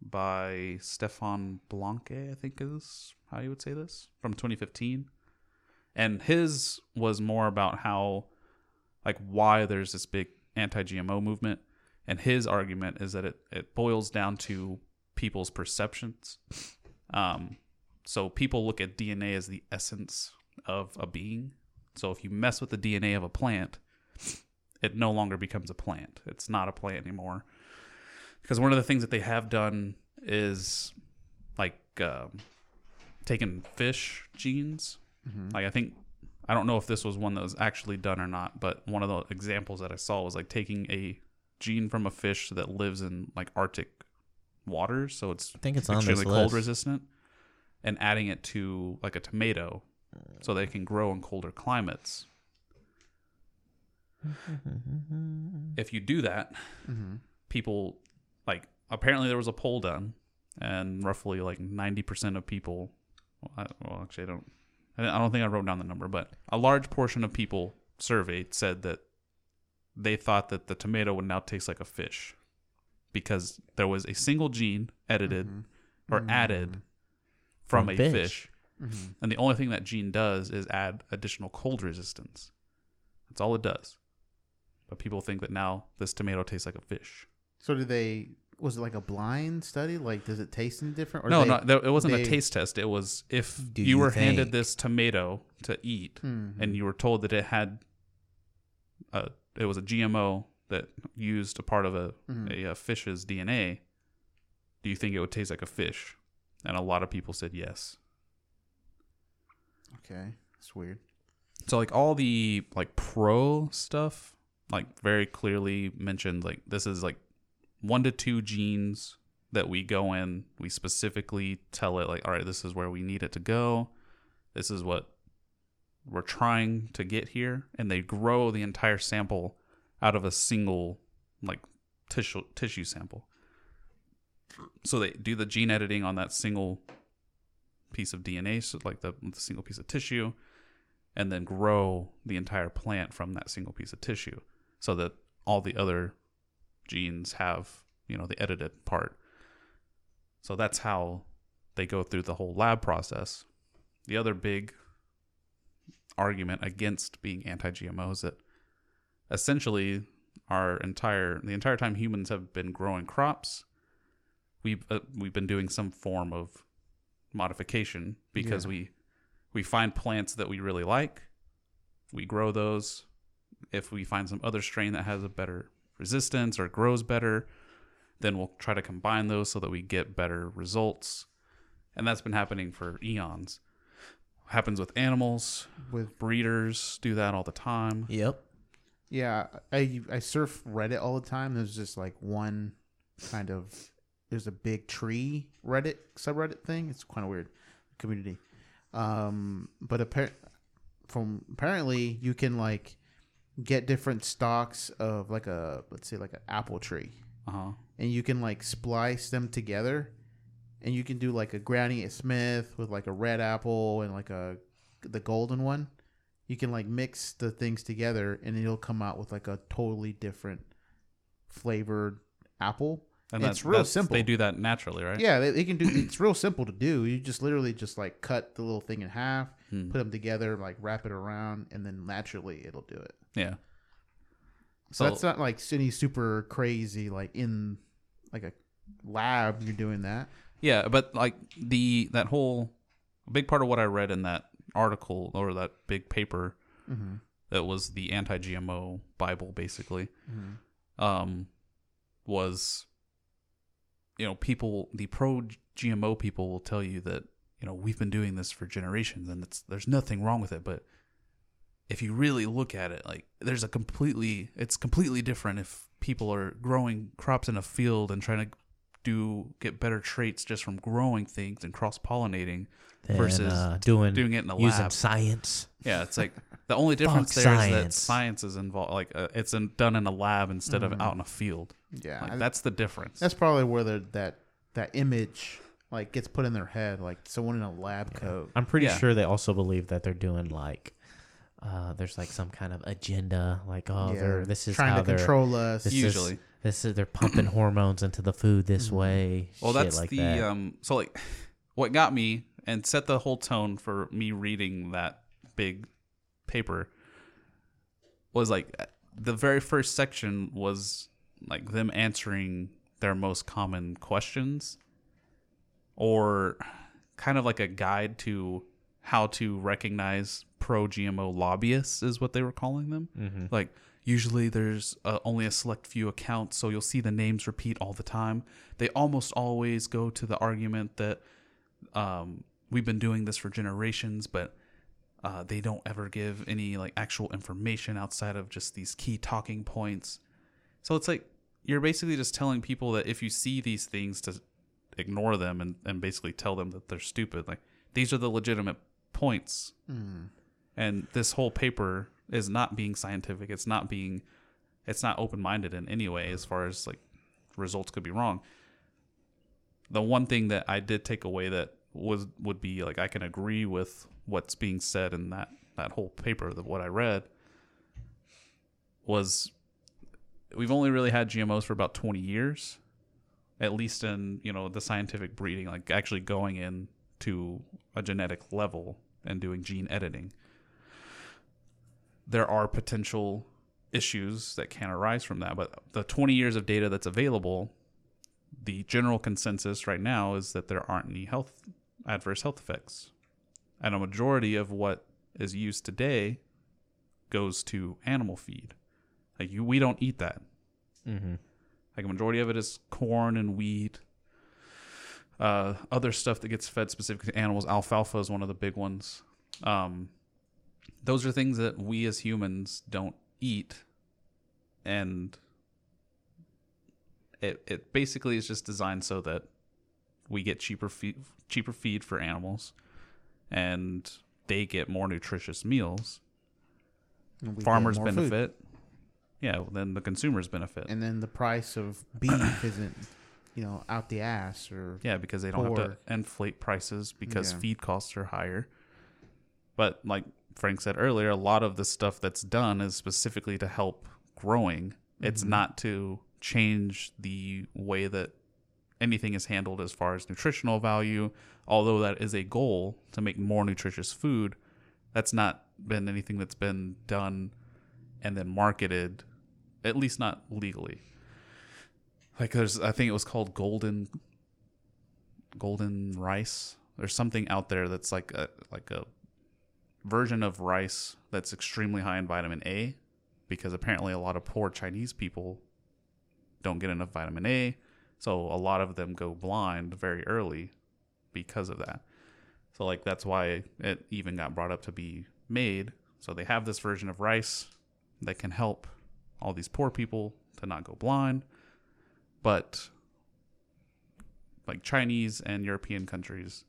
by Stefaan Blancke, I think is how you would say this, from 2015. And his was more about how, like, why there's this big anti GMO movement. And his argument is that it, it boils down to people's perceptions. Um, so people look at DNA as the essence of a being. So if you mess with the DNA of a plant, it no longer becomes a plant. It's not a plant anymore. Because one of the things that they have done is like um, taken fish genes. Like I think I don't know if this was one that was actually done or not, but one of the examples that I saw was like taking a gene from a fish that lives in like Arctic waters, so it's I think it's on extremely this cold list. resistant, and adding it to like a tomato, so they can grow in colder climates. <laughs> if you do that, mm-hmm. people like apparently there was a poll done, and roughly like ninety percent of people. Well, I, well, actually, I don't- I don't think I wrote down the number, but a large portion of people surveyed said that they thought that the tomato would now taste like a fish because there was a single gene edited mm-hmm. or mm-hmm. added from, From a fish. fish. Mm-hmm. And the only thing that gene does is add additional cold resistance. That's all it does. But people think that now this tomato tastes like a fish. So did they? Was it like a blind study? Like, does it taste any different? Or no, they- no, it wasn't they- a taste test. It was if you you were handed this tomato to eat, Mhm. and you were told that it had, a, it was a GMO that used a part of a, Mhm. a, uh fish's DNA. Do you think it would taste like a fish? And a lot of people said yes. Okay, it's weird. So like all the like pro stuff, like very clearly mentioned like this is like one to two genes that we go in, we specifically tell it like, all right, this is where we need it to go. This is what we're trying to get here. And they grow the entire sample out of a single like tissue tissue sample. So they do the gene editing on that single piece of DNA, so like the, the single piece of tissue and then grow the entire plant from that single piece of tissue so that all the other genes have you know the edited part so that's how they go through the whole lab process the other big argument against being anti-gmo is that essentially our entire the entire time humans have been growing crops we've uh, we've been doing some form of modification because Yeah. we we find plants that we really like we grow those. If we find some other strain that has a better resistance or grows better then we'll try to combine those so that we get better results. And that's been happening for eons happens with animals With breeders do that all the time Yep. yeah, I I surf Reddit all the time. There's just like one kind of there's a big tree Reddit subreddit thing. It's kind of weird community. Um, but appar- from apparently you can like get different stocks of like a let's say like an apple tree, uh-huh and you can like splice them together, and you can do like a Granny Smith with like a red apple and like a the golden one. You can like mix the things together, and it'll come out with like a totally different flavored apple. and it's that's real simple. they do that naturally right Yeah, they, they can do. It's real simple to do. You just literally just like cut the little thing in half, Hmm. put them together, like wrap it around, and then naturally it'll do it. yeah So, that's not like any super crazy like in like a lab. You're doing that. Yeah, but like the that whole a big part of what I read in that article or that big paper Mhm. that was the anti-GMO Bible, basically, Mhm. um, was you know people the pro GMO people will tell you that you know we've been doing this for generations and it's there's nothing wrong with it, but if you really look at it, like there's a completely it's completely different if people are growing crops in a field and trying to do get better traits just from growing things and cross pollinating versus uh, doing doing it in a using lab. science. Yeah, it's like <laughs> the only difference Fuck there is that science. science is involved. Like uh, it's in, done in a lab instead of out in a field. Yeah, Like, I- that's the difference. That's probably where the, that that image like gets put in their head, like someone in a lab coat. I'm pretty Yeah. sure they also believe that they're doing like, uh, there's like some kind of agenda, like oh, Yeah, they're this is trying how to they're control us. This Usually. is, This is they're pumping <clears throat> hormones into the food this way. Well, that's like the that. um. So like, what got me and set the whole tone for me reading that big paper was like the very first section was like them answering their most common questions, or kind of like a guide to how to recognize pro GMO lobbyists is what they were calling them. Mhm. Like usually there's uh, only a select few accounts, so you'll see the names repeat all the time. They almost always go to the argument that um, we've been doing this for generations, but uh, they don't ever give any like actual information outside of just these key talking points. So it's like you're basically just telling people that if you see these things to ignore them and, and basically tell them that they're stupid. Like these are the legitimate points. Hmm. And this whole paper is not being scientific. It's not being it's not open minded in any way as far as like results could be wrong. The one thing that I did take away that was would be like I can agree with what's being said in that that whole paper that what I read was we've only really had GMOs for about 20 years at least in you know the scientific breeding like actually going in to a genetic level and doing gene editing there are potential issues that can arise from that but the 20 years of data that's available the general consensus right now is that there aren't any health adverse health effects and a majority of what is used today goes to animal feed like you we don't eat that mm-hmm. like a majority of it is corn and wheat. Uh, other stuff that gets fed specifically to animals, alfalfa is one of the big ones. Um, those are things that we as humans don't eat, and it it basically is just designed so that we get cheaper feed cheaper feed for animals, and they get more nutritious meals. And Farmers more food. benefit. Yeah, well, then the consumers benefit. and then the price of beef <coughs> isn't, you know, out the ass or Yeah, because they don't have to inflate prices because Yeah. feed costs are higher. But like Frank said earlier, a lot of the stuff that's done is specifically to help growing. It's Mhm. not to change the way that anything is handled as far as nutritional value. Although that is a goal to make more nutritious food, that's not been anything that's been done and then marketed, at least not legally. Like there's, I think it was called golden, golden rice. There's something out there that's like a like a version of rice that's extremely high in vitamin A, because apparently a lot of poor Chinese people don't get enough vitamin A, so a lot of them go blind very early because of that. So like that's why it even got brought up to be made. So they have this version of rice that can help all these poor people to not go blind. But like Chinese and European countries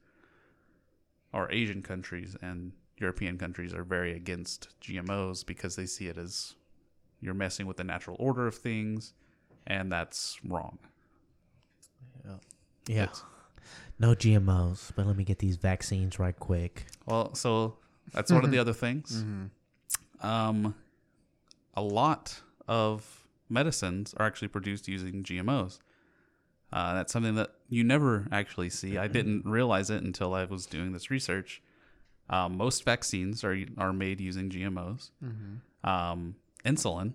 or Asian countries and European countries are very against GMOs because they see it as you're messing with the natural order of things and that's wrong. Yeah. It's- No GMOs, but let me get these vaccines right quick. Well, so that's one of the <laughs> other things. Mhm. Um, a lot of medicines are actually produced using GMOs. Uh, that's something that you never actually see. I didn't realize it until I was doing this research. Um, most vaccines are are made using GMOs. Mhm. Um, insulin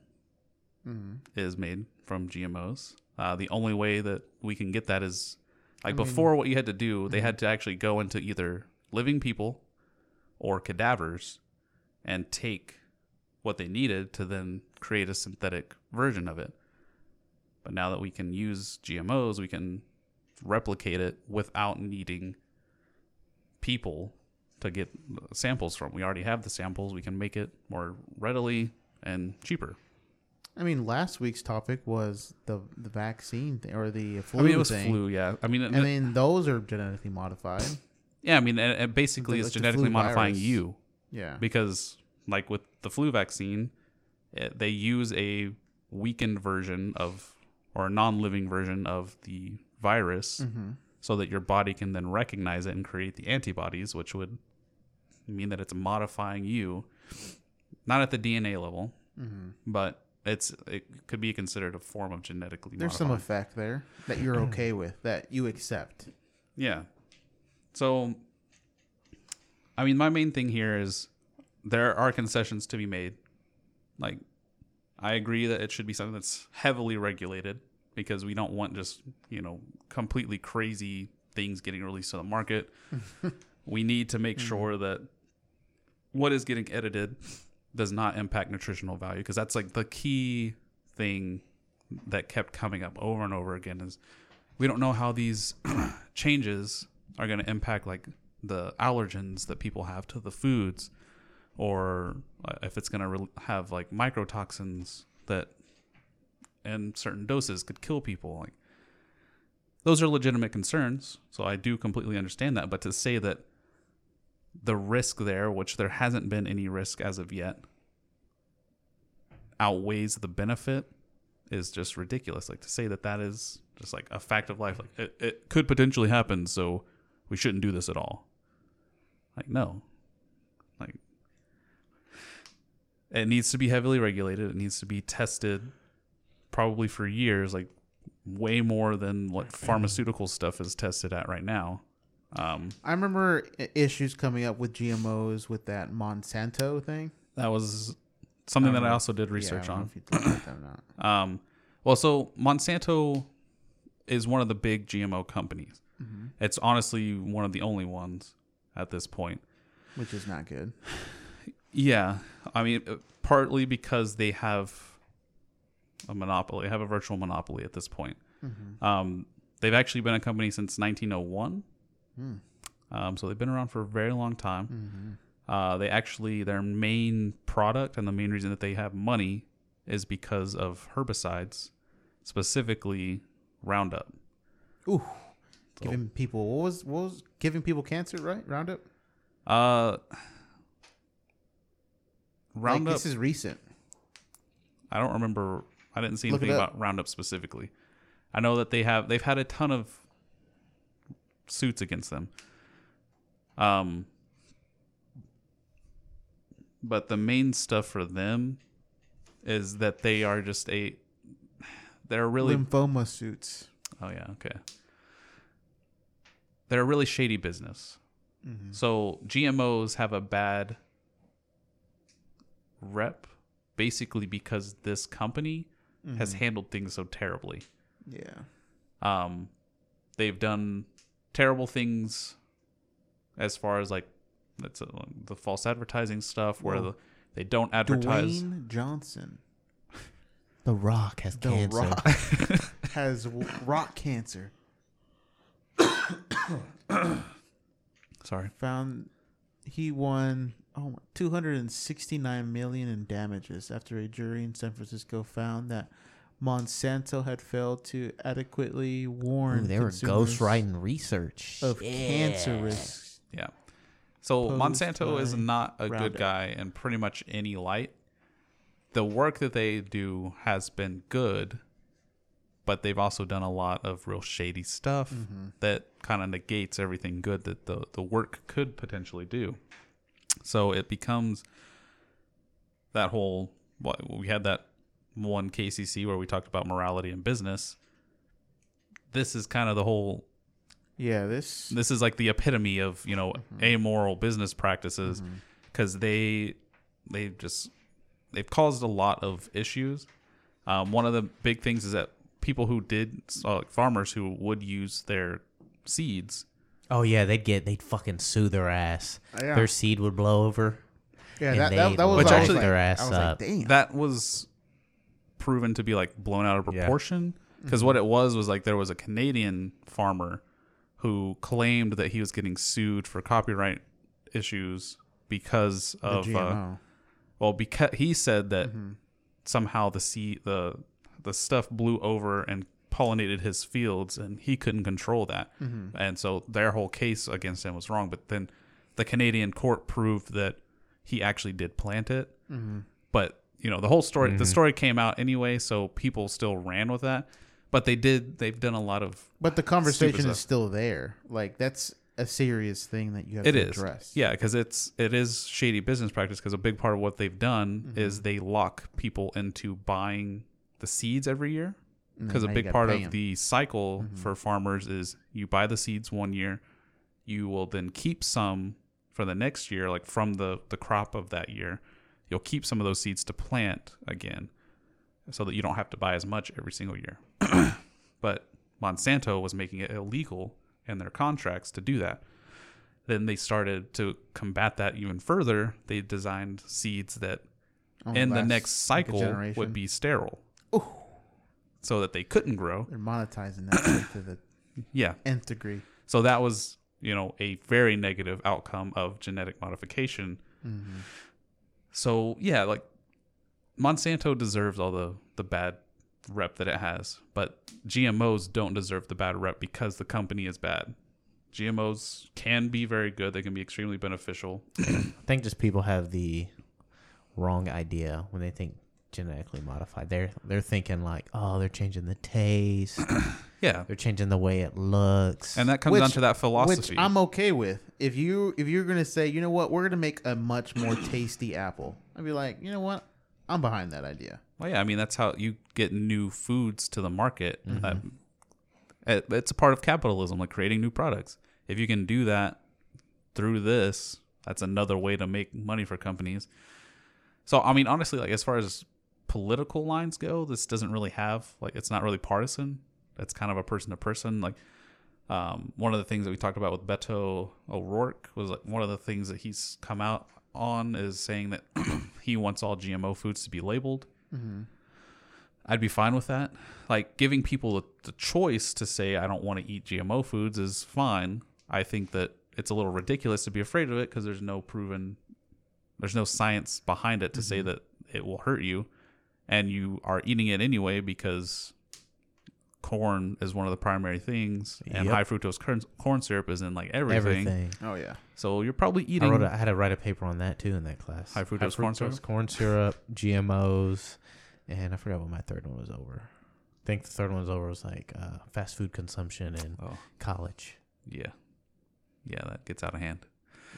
Mhm. is made from GMOs. Uh, the only way that we can get that is like I mean- before. What you had to do, they had to actually go into either living people or cadavers and take what they needed to then create a synthetic version of it. But now that we can use GMOs, we can replicate it without needing people to get samples from. We already have the samples. We can make it more readily and cheaper. I mean, last week's topic was the the vaccine thing, or the flu. I mean, it was thing. flu, yeah. I mean, I mean, those are genetically modified. Yeah, I mean, and, and basically, it's like the genetically modifying virus. you. Yeah. Because, like with the flu vaccine, it, they use a weakened version of, or a non-living version of the virus, Mhm. so that your body can then recognize it and create the antibodies, which would mean that it's modifying you, not at the DNA level, Mhm. but it's it could be considered a form of genetically There's some effect there that you're <clears throat> okay with, that you accept. Yeah. So, I mean, my main thing here is there are concessions to be made. Like, I agree that it should be something that's heavily regulated because we don't want just, you know, completely crazy things getting released to the market. <laughs> we need to make sure that what is getting edited does not impact nutritional value because that's like the key thing that kept coming up over and over again is we don't know how these <clears throat> changes are going to impact like the allergens that people have to the foods or uh, if it's going to re- have like mycotoxins that in certain doses could kill people like those are legitimate concerns. So i do completely understand that. But to say that the risk there which there hasn't been any risk as of yet outweighs the benefit is just ridiculous. Like to say that that is just like a fact of life like it, it could potentially happen so we shouldn't do this at all. Like no. Like it needs to be heavily regulated. It needs to be tested probably for years like way more than what pharmaceutical stuff is tested at right now um I remember issues coming up with GMOs with that Monsanto thing. that was something that i Um, also did yeah, I research know on if you thought that or not. <clears throat> Um, well, so Monsanto is one of the big GMO companies. Mhm. It's honestly one of the only ones at this point. Which is not good. Yeah, I mean, uh, partly because they have a monopoly, they have a virtual monopoly at this point. Mhm. Um, they've actually been a company since 1901. Hmm. Um, so they've been around for a very long time. Mhm. Uh, they actually their main product and the main reason that they have money is because of herbicides, specifically Roundup. Ooh. Giving people what was what was giving people cancer, right? Roundup? Uh, Like, Roundup. this is recent. I don't remember. I didn't see Look anything about Roundup specifically. I know that they have they've had a ton of suits against them. Um, but the main stuff for them is that they are just a they're really Lymphoma suits. Oh yeah, okay. They're a really shady business. Mhm. So GMOs have a bad rep basically because this company has Mhm. handled things so terribly. Yeah. Um they've done terrible things as far as like that's uh, the false advertising stuff where Whoa. the, they don't advertise Dwayne Johnson. The Rock has The cancer. Rock <laughs> has w- rock cancer. <coughs> Sorry. Found he won oh 269 million in damages after a jury in San Francisco found that Monsanto had failed to adequately warn Ooh, they were ghostwriting research. of cancer Yeah. risks. Yeah. So Monsanto is not a good guy in pretty much any light. The work that they do has been good, but they've also done a lot of real shady stuff Mm-hmm. that kind of negates everything good that the, the work could potentially do. So it becomes that whole what we had that one KCC where we talked about morality in business. This is kind of the whole Yeah, this this is like the epitome of you know amoral business practices because they they just they've caused a lot of issues um, one of the big things is that people who did uh, like farmers who would use their seeds Oh yeah, they'd get they'd fucking sue their ass. Yeah. Their seed would blow over. Yeah, and that- that- that was Which actually- their ass like, up. damn. that was proven to be like blown out of Yeah. proportion because what it was was like there was a Canadian farmer who claimed that he was getting sued for copyright issues because The of uh, well because he said that Mm-hmm. somehow the sea the the stuff blew over and pollinated his fields and he couldn't control that Mm-hmm. and so their whole case against him was wrong but then the Canadian court proved that he actually did plant it Mm-hmm. but you know the whole story the story came out anyway so people still ran with that but they did they've done a lot of But the conversation is still there. Like that's a serious thing that you have It to is, address. yeah, because it's it is shady business practice. Because a big part of what they've done Mm-hmm. is they lock people into buying the seeds every year. Because a big part of the cycle Mhm. for farmers is you buy the seeds one year, you will then keep some for the next year, like from the the crop of that year. You'll keep some of those seeds to plant again, so that you don't have to buy as much every single year. <clears throat> but Monsanto was making it illegal in their contracts to do that. Then they started to combat that even further. They designed seeds that Only in the next cycle would be sterile. So that they couldn't grow. They're monetizing that to the <clears throat> Yeah. nth degree. So that was, you know, a very negative outcome of genetic modification. Mm-hmm. So yeah, like Monsanto deserves all the the bad rep that it has, but GMOs don't deserve the bad rep because the company is bad. GMOs can be very good; they can be extremely beneficial. I think just people have the wrong idea when they think genetically modified. They're they're thinking like, oh, they're changing the taste. <clears throat> Yeah. they're changing the way it looks. And that comes down to that philosophy. Which I'm okay with. If you if you're gonna say, you know what, we're gonna make a much more <clears throat> tasty apple, I'd be like, you know what, I'm behind that idea. Well, yeah, I mean that's how you get new foods to the market. Mhm. That- it- it's a part of capitalism, like creating new products. If you can do that through this, that's another way to make money for companies. So, I mean, honestly, like as far as political lines go, this doesn't really have like it's not really partisan. It's kind of a person to person. Like um, one of the things that we talked about with Beto O'Rourke was like one of the things that he's come out on is saying that <clears throat> he wants all GMO foods to be labeled. Mhm. I'd be fine with that. Like giving people the, the choice to say I don't want to eat GMO foods is fine. I think that it's a little ridiculous to be afraid of it because there's no proven, there's no science behind it to say that it will hurt you, and you are eating it anyway because corn is one of the primary things, and Yep. high fructose corn, corn syrup is in like everything. Everything. Oh yeah. So you're probably eating. I wrote. A, I had to write a paper on that too in that class. High fructose corn syrup? corn syrup, GMOs, and I forgot what my third one was over. I think the third one was over was like uh, fast food consumption in Oh. college. yeah, yeah, that gets out of hand.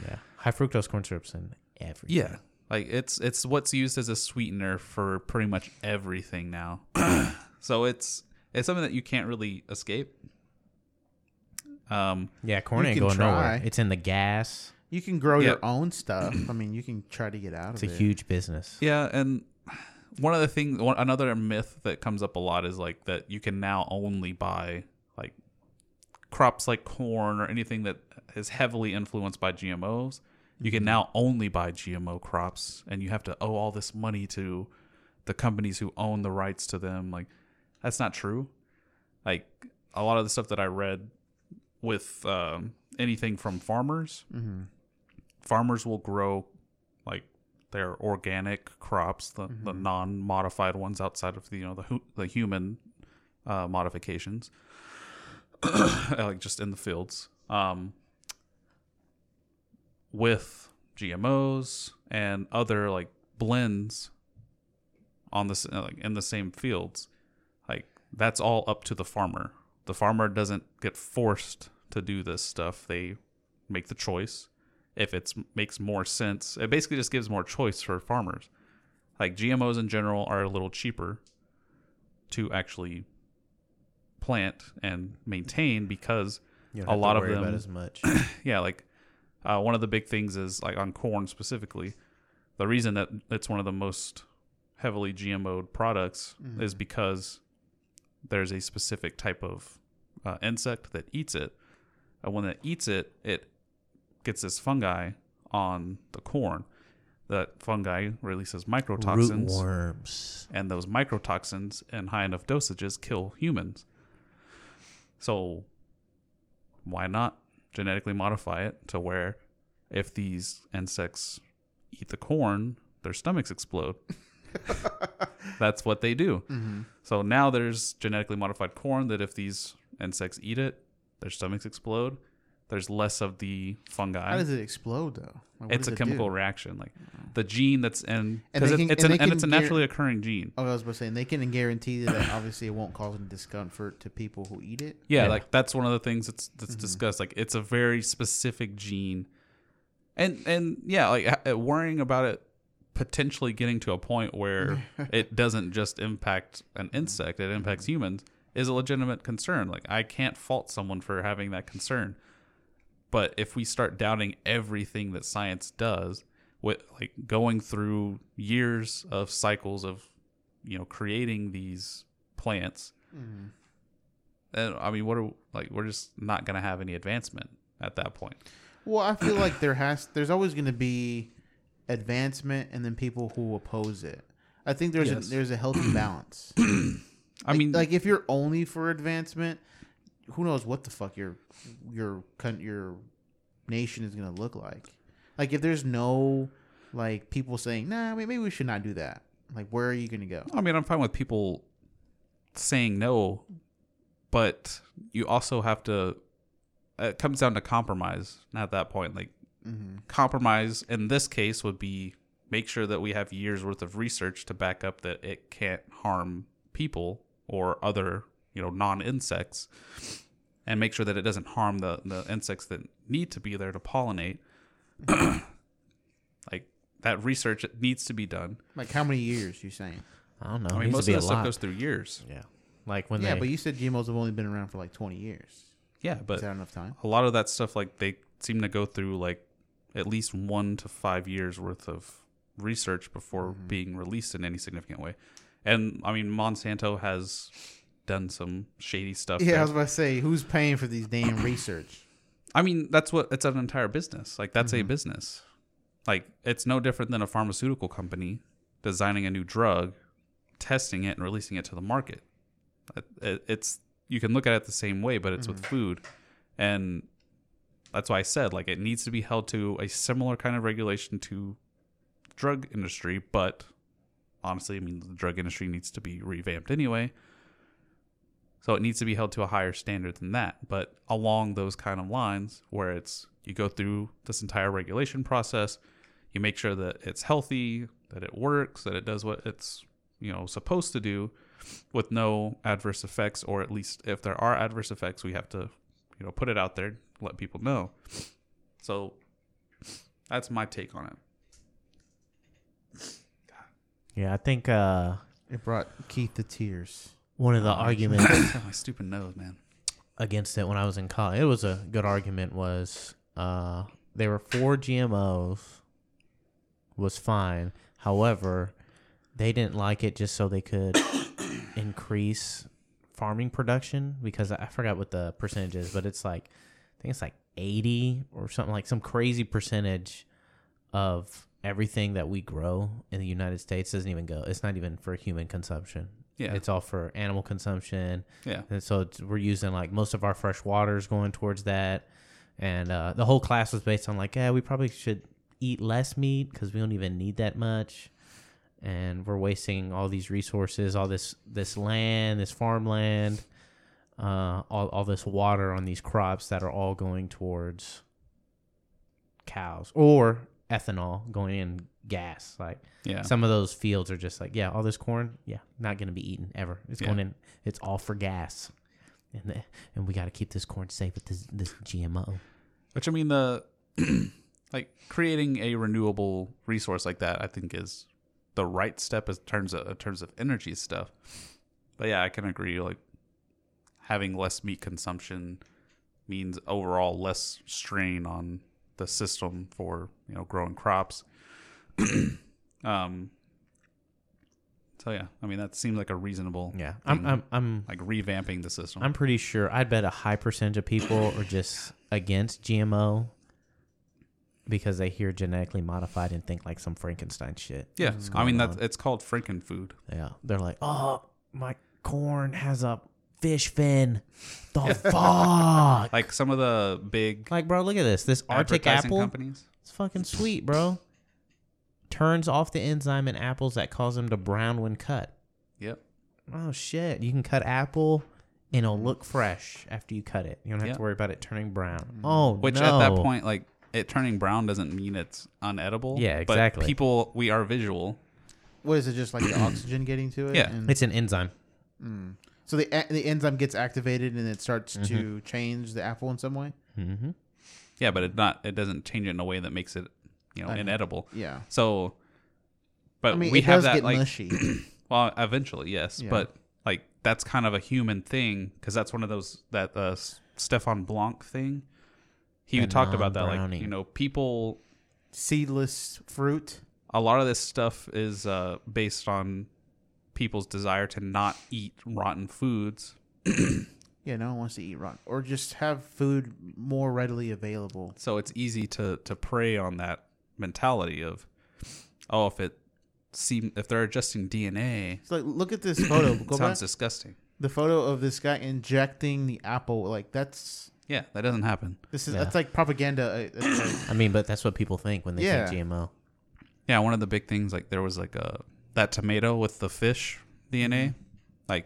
Yeah, high fructose corn syrups in everything. Yeah. Like it's it's what's used as a sweetener for pretty much everything now. <clears throat> so it's it's something that you can't really escape. Um yeah. Corn You ain't can going nowhere. try. It's in the gas. You can grow Yeah. your own stuff. <clears throat> I mean, you can try to get out of it. It's of a it. huge business. yeah, and one of the things one, another myth that comes up a lot is like that you can now only buy like crops like corn or anything that is heavily influenced by GMOs. You can now only buy GMO crops and you have to owe all this money to the companies who own the rights to them. Like that's not true. Like a lot of the stuff that I read with um, anything from farmers, Mm-hmm. farmers will grow like their organic crops, the, the non-modified ones outside of the you know the hu- the human uh, modifications, <coughs> like just in the fields, um, with GMOs and other like blends on this uh, like in the same fields. Like that's all up to the farmer. The farmer doesn't get forced to do this stuff. They make the choice if it makes more sense. It basically just gives more choice for farmers. Like GMOs in general are a little cheaper to actually plant and maintain because a lot of them about as much. <clears throat> yeah, like uh, one of the big things is like on corn specifically. The reason that it's one of the most heavily GMO'd products Mhm. is because there's a specific type of uh, insect that eats it, and when it eats it, it gets this fungi on the corn. That fungi releases mycotoxins, Rootworms. and those mycotoxins in high enough dosages kill humans. So, why not genetically modify it to where if these insects eat the corn, their stomachs explode? <laughs> That's what they do. Mm-hmm. So now there's genetically modified corn that if these insects eat it, their stomachs explode. There's less of the fungi. How does it explode though? Like, it's a it chemical do? reaction. Like the gene that's in And because it, it's and an, and it's a guar- naturally occurring gene. Oh, I was about to say, and they can guarantee that <coughs> obviously it won't cause any discomfort to people who eat it. Yeah, Yeah. like that's one of the things that's that's Mm-hmm. discussed. Like it's a very specific gene, and and yeah, like worrying about it potentially getting to a point where <laughs> it doesn't just impact an insect; it impacts humans is a legitimate concern. Like I can't fault someone for having that concern, but if we start doubting everything that science does, with like going through years of cycles of you know creating these plants mm-hmm. and I mean, what are like we're just not gonna have any advancement at that point. Well, I feel like there has, there's always going to be advancement, and then people who oppose it. I think there's Yes. a, there's a healthy balance. <clears throat> I Like- mean, like if you're only for advancement, who knows what the fuck your your your nation is gonna look like. Like if there's no like people saying, nah, maybe we should not do that. Like where are you gonna go? I mean, I'm fine with people saying no, but you also have to. It comes down to compromise at that point. Like mm-hmm. compromise in this case would be make sure that we have years worth of research to back up that it can't harm people or other you know non insects, and make sure that it doesn't harm the the insects that need to be there to pollinate. <clears throat> like that research needs to be done. Like how many years you saying? I don't know. I mean, most of a that stuff goes through years. Yeah, like when yeah, they. but you said GMOs have only been around for like 20 years. Yeah, but Is that enough time? a lot of that stuff, like they seem to go through like at least one to five years worth of research before Mm-hmm. being released in any significant way. And I mean, Monsanto has done some shady stuff. Yeah, I was about to say, who's paying for these damn research? I mean, that's what it's an entire business. Like that's a Mm-hmm. business. Like it's no different than a pharmaceutical company designing a new drug, testing it, and releasing it to the market. It- it- It's you can look at it the same way, but it's with Mm-hmm. food, and that's why I said like it needs to be held to a similar kind of regulation to drug industry. But honestly, I mean, the drug industry needs to be revamped anyway. So it needs to be held to a higher standard than that. But along those kind of lines, where it's you go through this entire regulation process, you make sure that it's healthy, that it works, that it does what it's you know supposed to do, with no adverse effects, or at least if there are adverse effects, we have to you know put it out there, let people know. So that's my take on it. yeah, I think uh, It brought Keith to tears. One of the arguments <coughs> my stupid nose, man. against it when I was in college. It was a good argument. Was uh, they were four GMOs, was fine. However, they didn't like it just so they could <coughs> increase farming production because I I forgot what the percentage is, but it's like I think it's like eighty or something like some crazy percentage of everything that we grow in the United States doesn't even go. It's not even for human consumption. Yeah. It's all for animal consumption. Yeah. And so it's, we're using like most of our fresh water is going towards that. And uh, the whole class was based on like, yeah, we probably should eat less meat because we don't even need that much. And we're wasting all these resources, all this this land, this farmland, uh, all all this water on these crops that are all going towards cows or ethanol going in gas. Like Yeah. some of those fields are just like, yeah, all this corn, yeah, not gonna be eaten ever. It's Yeah. going in. It's all for gas, and the, and we got to keep this corn safe with this this GMO. Which I mean the <clears throat> like creating a renewable resource like that I think is the right step in terms of in terms of energy stuff. But yeah, I can agree like having less meat consumption means overall less strain on the system for, you know, growing crops. <clears throat> um so yeah, I mean that seems like a reasonable Yeah, I'm I'm I'm like revamping the system. I'm pretty sure. I'd bet a high percentage of people are just against GMO because they hear genetically modified and think like some Frankenstein shit. yeah, I mean that's it's called Franken food. Yeah, they're like, oh, my corn has a fish fin. The <laughs> fuck? Like some of the big Like, bro, look at this. This Arctic advertising apple. companies. It's fucking sweet, bro. Turns off the enzyme in apples that cause them to brown when cut. Yep. Oh shit! You can cut apple and it'll look fresh after you cut it. You don't have Yeah. to worry about it turning brown. Mm-hmm. Oh, Which no. at that point, like it turning brown doesn't mean it's unedible. Yeah, But exactly. people, we are visual. What is it? Just like the <clears throat> oxygen getting to it? Yeah. And- it's an enzyme. Mm. so the a- the enzyme gets activated and it starts to mm-hmm. change the apple in some way. Mm-hmm. Yeah, but it not. It doesn't change it in a way that makes it, you know, Okay. inedible. Yeah. So, but I mean, we have that like. mushy. <clears throat> Well, eventually, yes, Yeah. but like that's kind of a human thing because that's one of those that uh, Stefaan Blancke thing. He The talked about that, like you know, people. Seedless fruit. A lot of this stuff is uh, based on people's desire to not eat rotten foods. <clears throat> Yeah, no one wants to eat rotten, or just have food more readily available. So it's easy to to prey on that mentality of, oh, if it seem if they're adjusting DNA, It's like look at this photo. <coughs> Go sounds back. disgusting. The photo of this guy injecting the apple. Like that's Yeah, that doesn't happen. this is Yeah. that's like propaganda. uh, it's <coughs> like- I mean, but that's what people think when they Yeah. think GMO. Yeah, one of the big things like there was like a that tomato with the fish DNA, like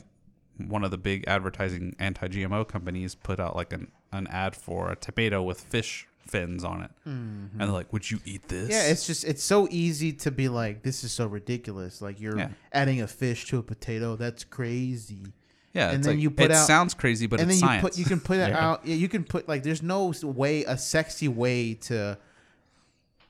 one of the big advertising anti-GMO companies put out like an an ad for a tomato with fish fins on it, and they're like, "Would you eat this?" yeah, it's just it's so easy to be like this is so ridiculous. Like you're Yeah. adding a fish to a potato. That's crazy. yeah. and it's then like- you put it out- sounds crazy, but and it's then you science. put you can put it <laughs> Yeah. out. Yeah, you can put like there's no way a sexy way to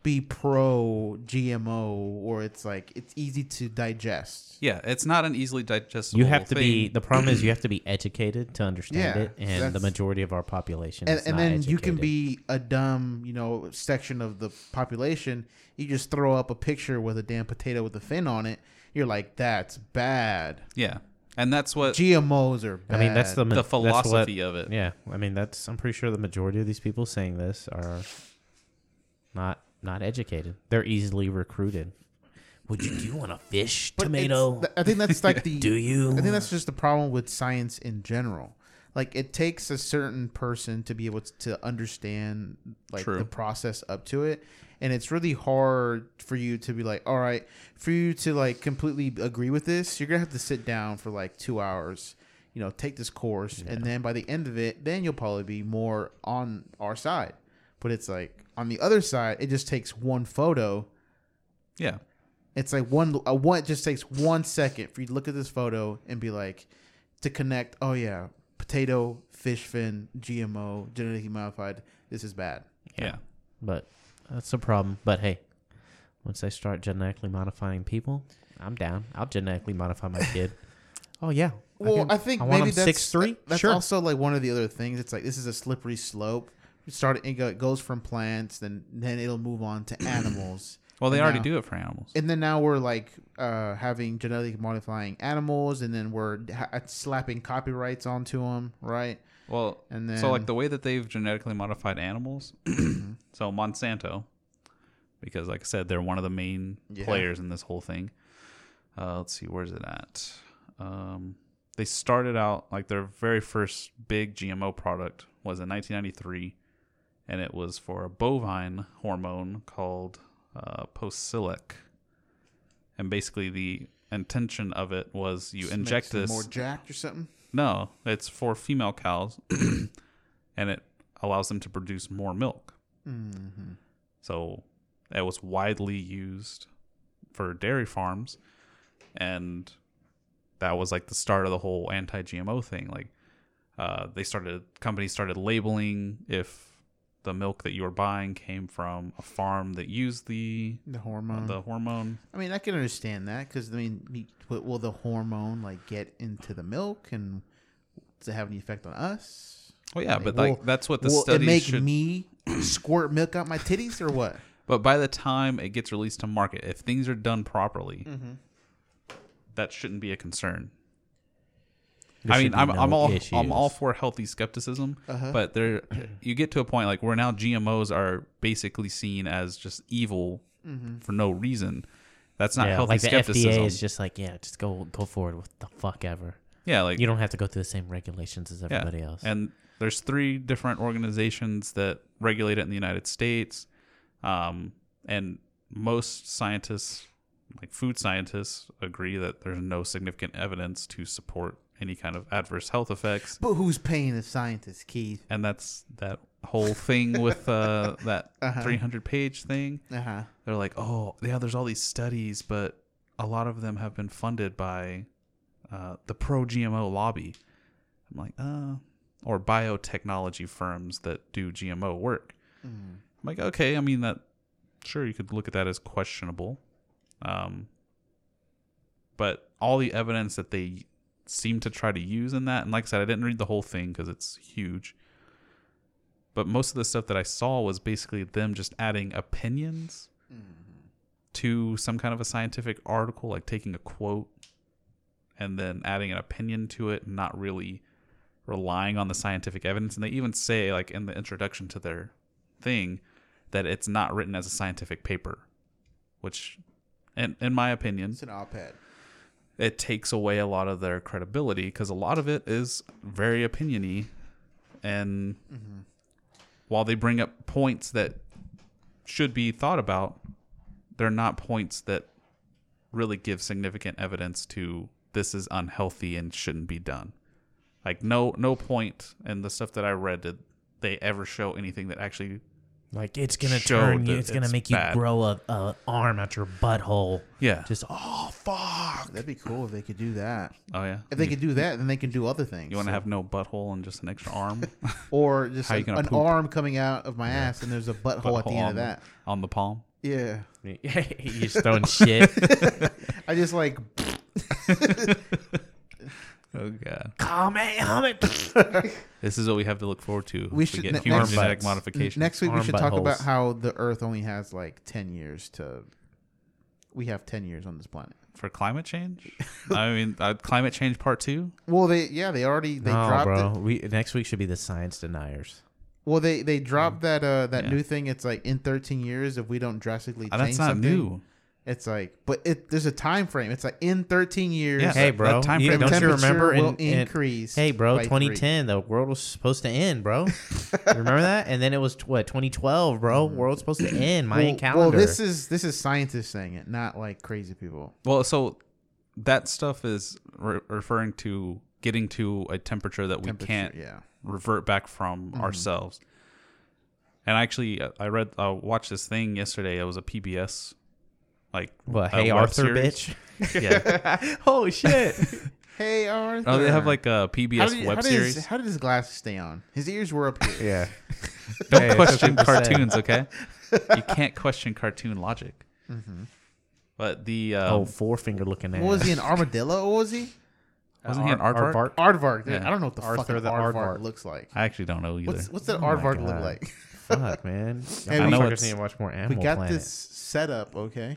be pro GMO or it's like it's easy to digest. yeah, it's not an easily digestible. You have to be. The problem is you have to be educated to understand Yeah, it, and the that's- majority of our population. And, is and not then you can educated. be a dumb, you know, section of the population. You just throw up a picture with a damn potato with a fin on it. You're like, that's bad. yeah, and that's what GMOs are I bad. mean, that's the the that's what- philosophy of it. Yeah, I mean that's. I'm pretty sure the majority of these people saying this are not not educated. They're easily recruited. Would you do you want a fish But it's- tomato? th- I think that's like the. <laughs> Do you? I think that's just the problem with science in general. Like it takes a certain person to be able to understand like True. the process up to it, and it's really hard for you to be like, all right, for you to like completely agree with this, you're gonna have to sit down for like two hours, you know, take this course, and then by the end of it, then you'll probably be more on our side. But it's like on the other side, it just takes one photo Yeah, it's like one a one it just takes one second for you to look at this photo and be like to connect, oh yeah, potato, fish fin, GMO, genetically modified, this is bad. yeah. But that's a problem. But hey, once I start genetically modifying people, I'm down. I'll genetically modify my kid. <laughs> oh yeah. Well, can- I, think I want maybe him that's six three. That's sure. also like one of the other things. It's like this is a slippery slope. Start it, goes from plants, then then it'll move on to <clears throat> animals. Well, they And already now- do it for animals. And then now we're like uh, having genetically modifying animals, and then we're ha- slapping copyrights onto them, right? Well, And then so like the way that they've genetically modified animals, <clears throat> so Monsanto, because like I said, they're one of the main Yeah. players in this whole thing. Uh, let's see, where's it at? Um, they started out like their very first big GMO product was in 1993, and it was for a bovine hormone called uh, Posilac. And basically, the intention of it was you Just inject this more jacked or something. no, it's for female cows, <clears throat> and it allows them to produce more milk. Mm-hmm. So it was widely used for dairy farms, and that was like the start of the whole anti-GMO thing. Like, uh, they started companies started labeling if the milk that you were buying came from a farm that used the The hormone. the hormone. I mean, I can understand that because I mean, will will the hormone like get into the milk and does it have any effect on us? Well, yeah, Like, but like will- that's what the will it make should. me <coughs> squirt milk out my titties or what? <coughs> But by the time it gets released to market, if things are done properly, Mm-hmm. that shouldn't be a concern. There I mean, I'm, no I'm all I'm all for healthy skepticism, Uh-huh. but there you get to a point like where now GMOs are basically seen as just evil Mm-hmm. for no reason. That's not yeah, healthy like the skepticism. FDA is just like, yeah, just go go forward with the fuck ever. yeah, like You don't have to go through the same regulations as yeah. everybody else. And there's three different organizations that regulate it in the United States, um, and most scientists, like food scientists, agree that there's no significant evidence to support any kind of adverse health effects. But who's paying the scientists, Keith? And that's that whole thing with uh, <laughs> that Uh-huh. 300 page thing. Uh huh. They're like, oh, yeah, there's all these studies, but a lot of them have been funded by uh, the pro GMO lobby. I'm like, uh, or biotechnology firms that do GMO work. I'm like, okay, I mean, that, sure, you could look at that as questionable. Um, but all the evidence that they seem to try to use in that, and like I said, I didn't read the whole thing because it's huge. But most of the stuff that I saw was basically them just adding opinions mm-hmm. to some kind of a scientific article, like taking a quote and then adding an opinion to it, and not really relying on the scientific evidence. And they even say, like in the introduction to their thing, that it's not written as a scientific paper, which, in, in my opinion, It's an op-ed. It takes away a lot of their credibility because a lot of it is very opiniony. And mm-hmm. while they bring up points that should be thought about they're not points that really give significant evidence to this is unhealthy and shouldn't be done. Like no no point in the stuff that i read did they ever show anything that actually Like it's gonna showed turn you. that It's gonna it's make you grow a, a arm out your butthole. yeah Just oh fuck. That'd be cool if they could do that. oh yeah If they could do that, then they can do other things. you want to So- have no butthole and just an extra arm <laughs> or just How you an, gonna an poop? arm coming out of my ass, and there's a butthole at the Butthole end on of the- that. on the palm Yeah, <laughs> you just throwing shit. <laughs> I just like oh god Comment. <laughs> This is what we have to look forward to. we if should get ne- human next, genetic modification. Next week we should talk about how the Earth only has like ten years to. We have ten years on this planet. for climate change. I mean, uh, climate change part two. Well, they yeah they already they no, dropped bro. it. We next week should be the science deniers. Well, they they dropped that uh that Yeah. new thing. It's like in 13 years if we don't drastically Uh, change that's not something. new. It's like, but it there's a time frame. It's like in 13 years. Yeah, Hey, bro. that time you, frame don't you remember? Temperature will in- in- increase hey, bro. by 2010, the world was supposed to end, bro. <laughs> Remember that? And then it was what 2012, bro. World's supposed to <clears throat> end. Mayan well, calendar. Well, this is this is scientists saying it, not like crazy people. Well, so that stuff is re- referring to getting to a temperature that we can't yeah. revert back from ourselves. And actually, uh, I read, I watched this thing yesterday. It was a PBS, like what? a Hey, web Arthur, series. bitch. <laughs> Yeah. <laughs> oh shit. <laughs> Hey, Arthur. oh, they have like a PBS how did, web how did series. His, how did his glasses stay on? His ears were up here. yeah. Don't Hey, question what people say. cartoons, okay? you can't question cartoon logic. But the um, oh, four finger looking at. What was he? An armadillo? What was he? wasn't he an aardvark? Aardvark. dude. Yeah. I don't know what the Arthur fucking the aardvark, aardvark. looks like. I actually don't know either. What's what's that Oh aardvark look like? Fuck, man. Hey, I we- know know it's it's- need to watch more Animal We got Planet. this set up, okay?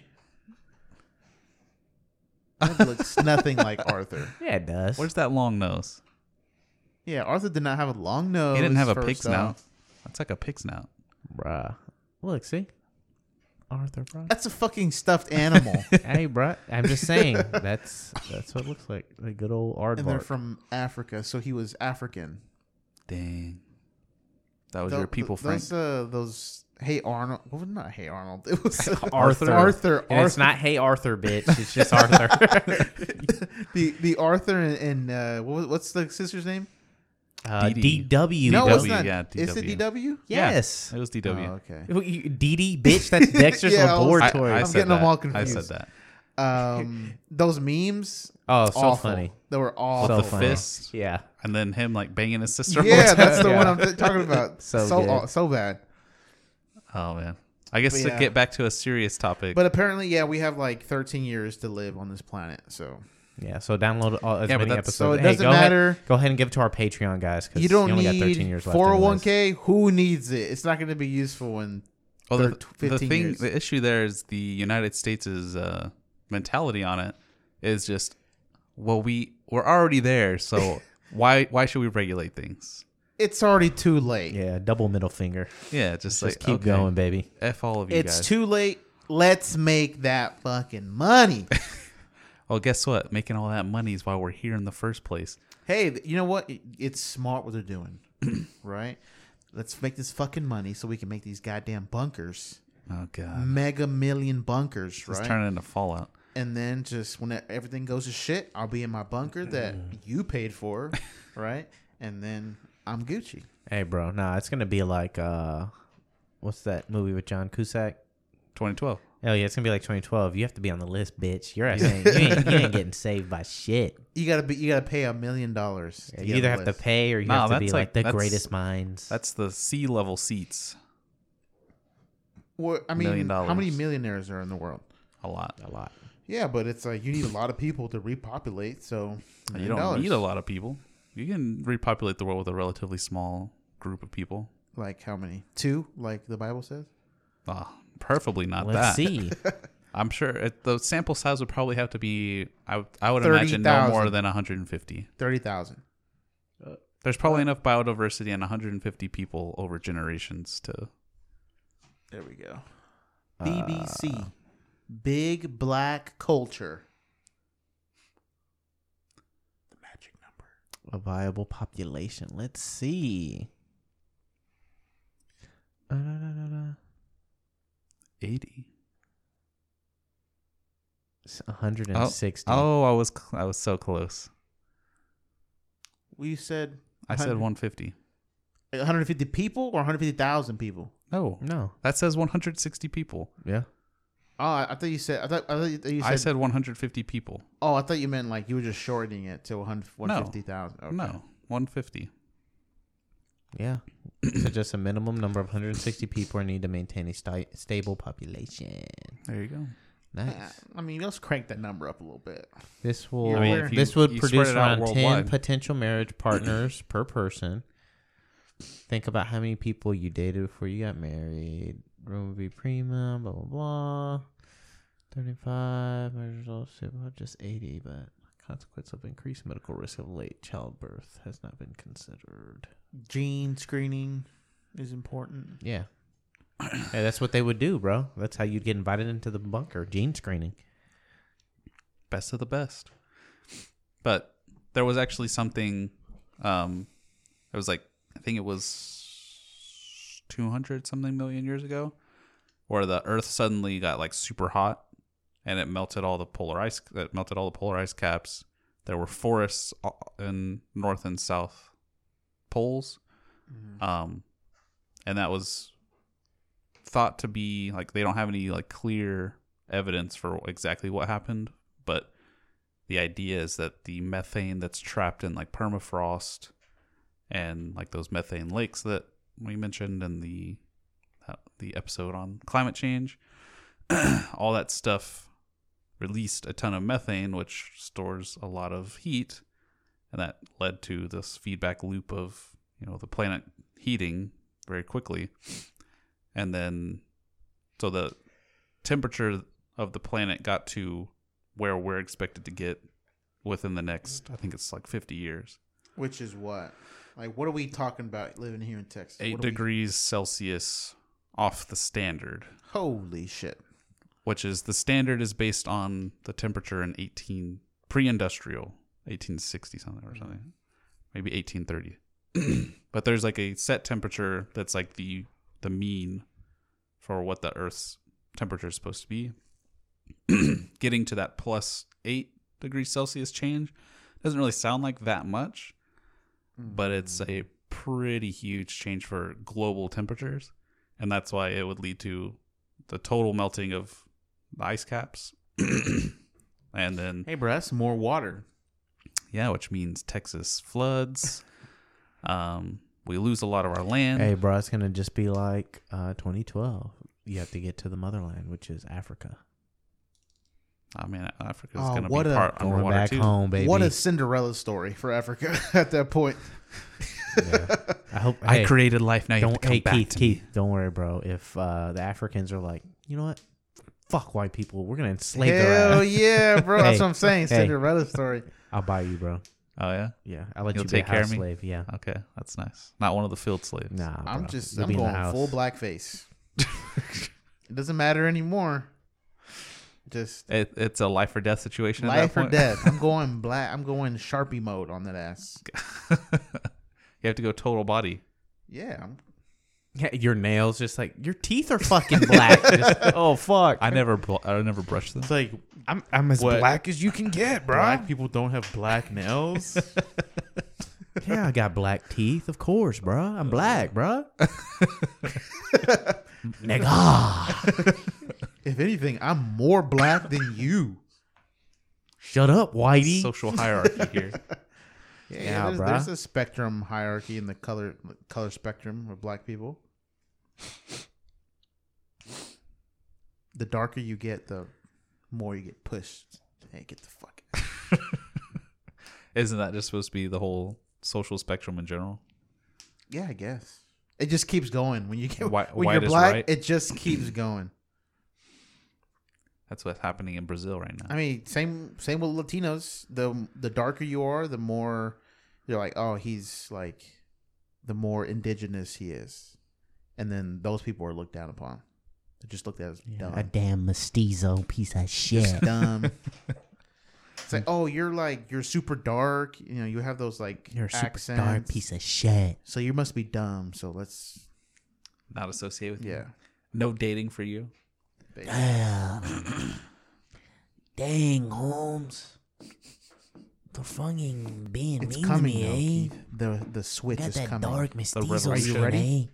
It looks nothing like Arthur. <laughs> Yeah, it does. Where's that long nose? Yeah, Arthur did not have a long nose. He didn't have a first pig snout. That's like a pig snout. Bruh. Look, see? Arthur, bro. That's a fucking stuffed animal. <laughs> hey, bro. I'm just saying. That's that's what it looks like. A good old and they're aardvark. from Africa, so he was African. Dang. That was Tho- your people, th- Frank. Those, uh, those. Hey Arnold. What was not Hey Arnold? It was <laughs> Arthur. Arthur. And it's not Hey Arthur, bitch. It's just Arthur. <laughs> the the Arthur and, and uh, what what's the sister's name? uh, DD. DW. No, it's not. yeah, Is it DW. DW? Yes. It was DW. Oh, okay. Who, you- DD, bitch. That's <laughs> Dexter's Yeah, I laboratory. I, I I'm said getting them that. all I said that. Um, those memes. oh, so awful. funny. They were all So the funny. fist. Yeah. And then him like banging his sister. Yeah, that's the Yeah. one I'm th- talking about. So So good. so, bad. Oh man. I guess But to yeah. get back to a serious topic. But apparently, yeah, we have like 13 years to live on this planet. So Yeah. So download all, as Yeah, but many that's- episodes. so it Hey, doesn't go ahead- matter. go ahead and give it to our Patreon guys because you don't only need got 13 years left. 401k. Who needs it? It's not going to be useful in well, the, thir- the 15 thing, years. the issue there is the United States' uh, mentality on it is just, well, we we're already there, so <laughs> why why should we regulate things? It's already too late. Yeah. Double middle finger. Yeah, just, Just like keep okay, going, baby. F all of you It's guys. too late. Let's make that fucking money. <laughs> well, guess what? Making all that money is why we're here in the first place. hey, you know what? It's smart what they're doing, <clears throat> right? Let's make this fucking money so we can make these goddamn bunkers, Oh god, mega million bunkers, just right? turn it into Fallout. and then just when everything goes to shit, I'll be in my bunker that <laughs> you paid for, right? And then I'm Gucci. Hey, bro. Nah, it's gonna be like uh, what's that movie with John Cusack? 2012. Oh yeah, it's gonna be like 2012. You have to be on the list, bitch. Your ass ain't, you, ain't, you ain't <laughs> getting saved by shit. You gotta be. You gotta pay a million dollars. to Yeah, get you on either the have to list. pay or you Nah, have to be that's like, like- the that's- greatest minds. That's the sea level seats. Well, I mean, million how many dollars. millionaires are in the world? A lot. a lot. Yeah, but it's like you need a lot of people to repopulate. So You million don't dollars. need a lot of people. You can repopulate the world with a relatively small group of people. Like how many? Two, like the Bible says. Ah, preferably not Let's that. see. <laughs> I'm sure it, the sample size would probably have to be. I, would- I would imagine no more than 150. Thirty thousand. There's probably enough biodiversity and 150 people over generations to. There we go. BBC, Big Black Culture. The magic number. A viable population. Let's see. Uh, da, da, da, da. 80. It's 160. Oh, I was cl- I was so close. We said. I said 150. 150 people or 150,000 people. No, No. that says 160 people. Yeah. Oh, I, I thought you said. I thought, I thought you said. I said 150 people. Oh, I thought you meant like you were just shortening it to 100 No. 150,000. Okay. No, 150. Yeah. so just a minimum number of 160 people are need to maintain a sti- stable population. There you go. Nice. Uh, I mean, let's crank that number up a little bit. This will I mean, you- this would produce around 10 worldwide. potential marriage partners <clears throat> per person. Think about how many people you dated before you got married. Room would be premium, blah blah blah. 35 marriage results about just 80, but consequence of increased medical risk of late childbirth has not been considered. Gene screening is important. Yeah. hey, that's what they would do, bro. That's how you'd get invited into the bunker. Gene screening. best of the best. But there was actually something. Um, it was like I think it was two hundred something million years ago, where the Earth suddenly got like super hot, and it melted all the polar ice. It melted all the polar ice caps. There were forests in north and south poles, um, and that was thought to be like they don't have any like clear evidence for exactly what happened, but the idea is that the methane that's trapped in like permafrost and like those methane lakes that we mentioned in the uh, the episode on climate change, <clears throat> all that stuff released a ton of methane, which stores a lot of heat, and that led to this feedback loop of you know the planet heating very quickly, and then so the temperature of the planet got to where we're expected to get within the next I think it's like 50 years. Which is what? Like, what are we talking about living here in Texas? 8 What are we- degrees Celsius off the standard, Holy shit. Which is the standard is based on the temperature in 18 pre-industrial 1860 something or something. Mm-hmm. Maybe 1830. <clears throat> but there's like a set temperature that's like the the mean for what the earth's temperature is supposed to be. <clears throat> Getting to that plus 8 degrees Celsius change doesn't really sound like that much, but it's mm. a pretty huge change for global temperatures. And that's why it would lead to the total melting of the ice caps. <clears throat> and then, Hey, bro, that's more water. yeah, which means Texas floods. um, we lose a lot of our land. Hey, bro, it's gonna just be like uh, 2012. You have to get to the motherland, which is Africa. I mean, Africa's Oh, going to what be a- part Going underwater back too. home, baby. What a Cinderella story for Africa <laughs> at that point. Yeah. I hope. I hey, created life. Now you have Don't, to come hey, back Keith, to Keith, me. don't worry, bro. If uh, the Africans are like, you know what? Fuck white people. We're gonna enslave their Hell ass. yeah, bro. That's <laughs> what I'm saying. hey. Cinderella story. I'll buy you, bro. Oh yeah. Yeah, I'll let You'll you take be a care house of me? slave. Yeah. Okay, that's nice. Not one of the field slaves. Nah, I'm just, You'll I'm be in the going house. full blackface. it doesn't matter anymore. Just It, it's a life or death situation. at life that or point. death. I'm <laughs> going black. I'm going Sharpie mode on that ass. <laughs> you have to go total body. Yeah, I'm, Yeah, your nails just like your teeth are fucking black. <laughs> Just- oh fuck! I never bl- I never brushed them. It's like I'm I'm as What? black as you can get, bro. black people don't have black nails. <laughs> yeah, I got black teeth, of course, bruh. I'm black, bruh. <laughs> Nigga, if anything, I'm more black than you. shut up, Whitey. Social hierarchy here. Yeah, Yeah, there's, bruh. there's a spectrum hierarchy in the color color spectrum of black people. The darker you get, the more you get pushed. Hey, get the fuck. out. <laughs> Isn't that just supposed to be the whole social spectrum in general? Yeah, I guess it just keeps going. When you get Whi- when white you're black, right. it just keeps <clears throat> going. That's what's happening in Brazil right now. I mean, same same with Latinos. The the darker you are, the more you're like, oh, he's like, the more indigenous he is, and then those people are looked down upon. They're just looked at as dumb. a damn mestizo piece of shit. Just dumb. <laughs> it's like, oh, you're like you're super dark. You know, you have those like You're a super accents. dark piece of shit. So you must be dumb. So let's Not associate with you. yeah. No dating for you. Damn. <clears throat> Dang, Holmes. For fucking being It's mean coming. to though, me, Keith. The the eh? switch Got is that coming. dark mestizo revolution. Are you shit, ready?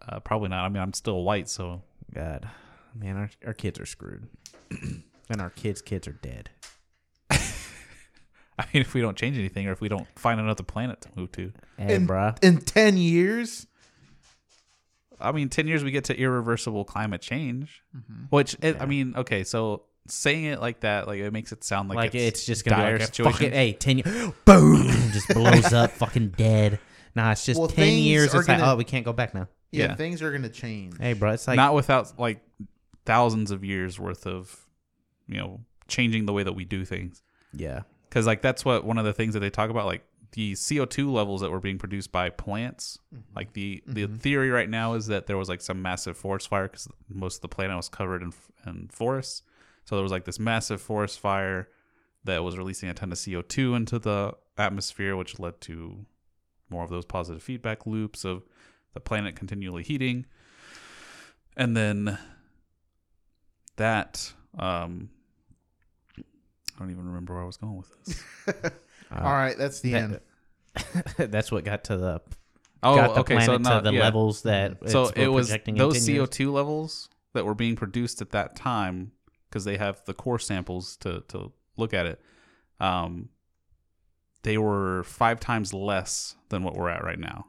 eh? Uh, probably not. I mean, I'm still white, so God, man, our our kids are screwed, <clears throat> and our kids' kids are dead. <laughs> I mean, if we don't change anything, or if we don't find another planet to move to, Hey, in, bruh. in ten years. I mean, ten years we get to irreversible climate change, Mm-hmm. which it, I mean, okay, so saying it like that, like it makes it sound like, Like, it's, just gonna dire be like situation. fucking hey ten years, <gasps> boom, just blows up, fucking dead. Nah, it's just Well, ten years. It's gonna- oh, we can't go back now. Yeah, Yeah. things are gonna change. Hey, bro, it's like not without like thousands of years worth of, you know, changing the way that we do things. yeah, because like that's what one of the things that they talk about like the co2 levels that were being produced by plants mm-hmm. like the the mm-hmm. theory right now is that there was like some massive forest fire because most of the planet was covered in, in forests so there was like this massive forest fire that was releasing a ton of co2 into the atmosphere which led to more of those positive feedback loops of the planet continually heating and then that um I don't even remember where I was going with this. <laughs> All right, that's the that- end. <laughs> that's what got to the Oh, got the okay. planet So no, to the yeah. levels that So it's it was those 10. CO2 levels that were being produced at that time because they have the core samples to to look at it. Um, they were five times less than what we're at right now,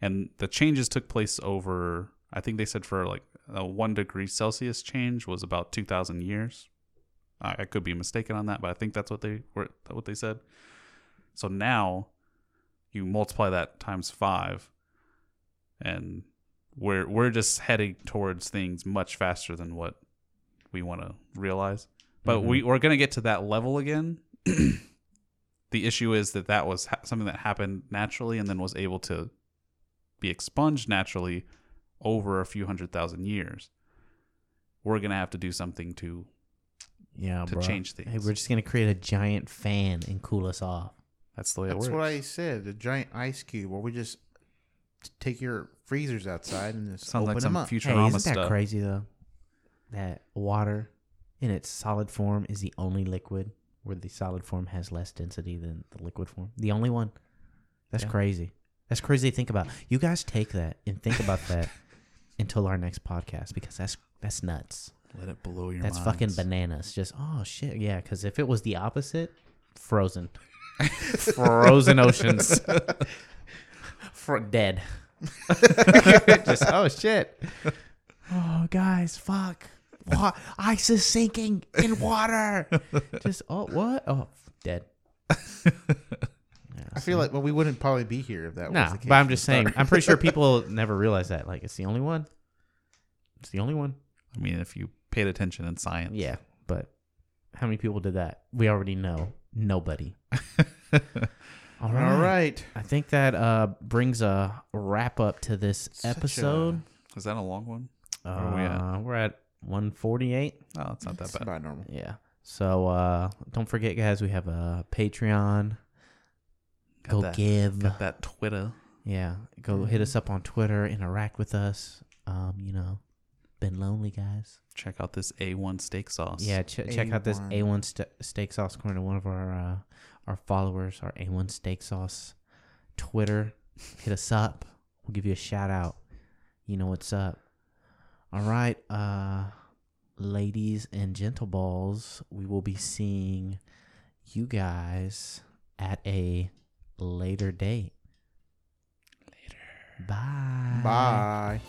and the changes took place over. I think they said for like a one degree Celsius change was about two thousand years. I, I could be mistaken on that, but I think that's what they were what they said. So now you multiply that times five, and we're we're just heading towards things much faster than what we want to realize. But we mm-hmm. we're gonna get to that level again. <clears throat> the issue is that that was ha- something that happened naturally and then was able to be expunged naturally over a few hundred thousand years. We're gonna have to do something to yeah, to bro. change Hey, things. we're just gonna create a giant fan and cool us off. That's the way it That's works. what I said. A giant ice cube, where we just take your freezers outside and just Sounds open like them some up. Hey, Futurama isn't that stuff. crazy though? That water in its solid form is the only liquid where the solid form has less density than the liquid form. The only one. That's Yeah. crazy. That's crazy to think about. You guys take that and think about that <laughs> until our next podcast because that's that's nuts. Let it blow your mind. That's fucking bananas. Just oh shit, yeah. Because if it was the opposite, frozen, <laughs> frozen oceans, <laughs> for dead. Just oh shit. Oh guys, fuck. <laughs> Wa- ice is sinking in water. <laughs> Just oh what? Oh dead. <laughs> I feel like well, we wouldn't probably be here if that was Nah, the case. but I'm just saying. I'm pretty sure people never realize that. Like it's the only one. It's the only one. I mean, if you paid attention in science, Yeah, but how many people did that? We already know. Nobody. All right. All right. I think that uh, brings a wrap up to this Such a- episode. is that a long one? uh, are we at? We're at 148. Oh, it's not that That's bad. about normal. Yeah. So uh, don't forget, guys, we have a Patreon. Got Go that, give. got that Twitter. Yeah, go hit us up on Twitter, interact with us. Um, you know, been lonely, guys. Check out this A1 steak sauce. Yeah, ch- check out this A1. A1 st- steak sauce according to one of our uh, our followers, our A1 steak sauce Twitter. Hit us up. We'll give you a shout out. You know what's up. All right, uh ladies and gentle balls, we will be seeing you guys at a later date. Later. Bye. Bye.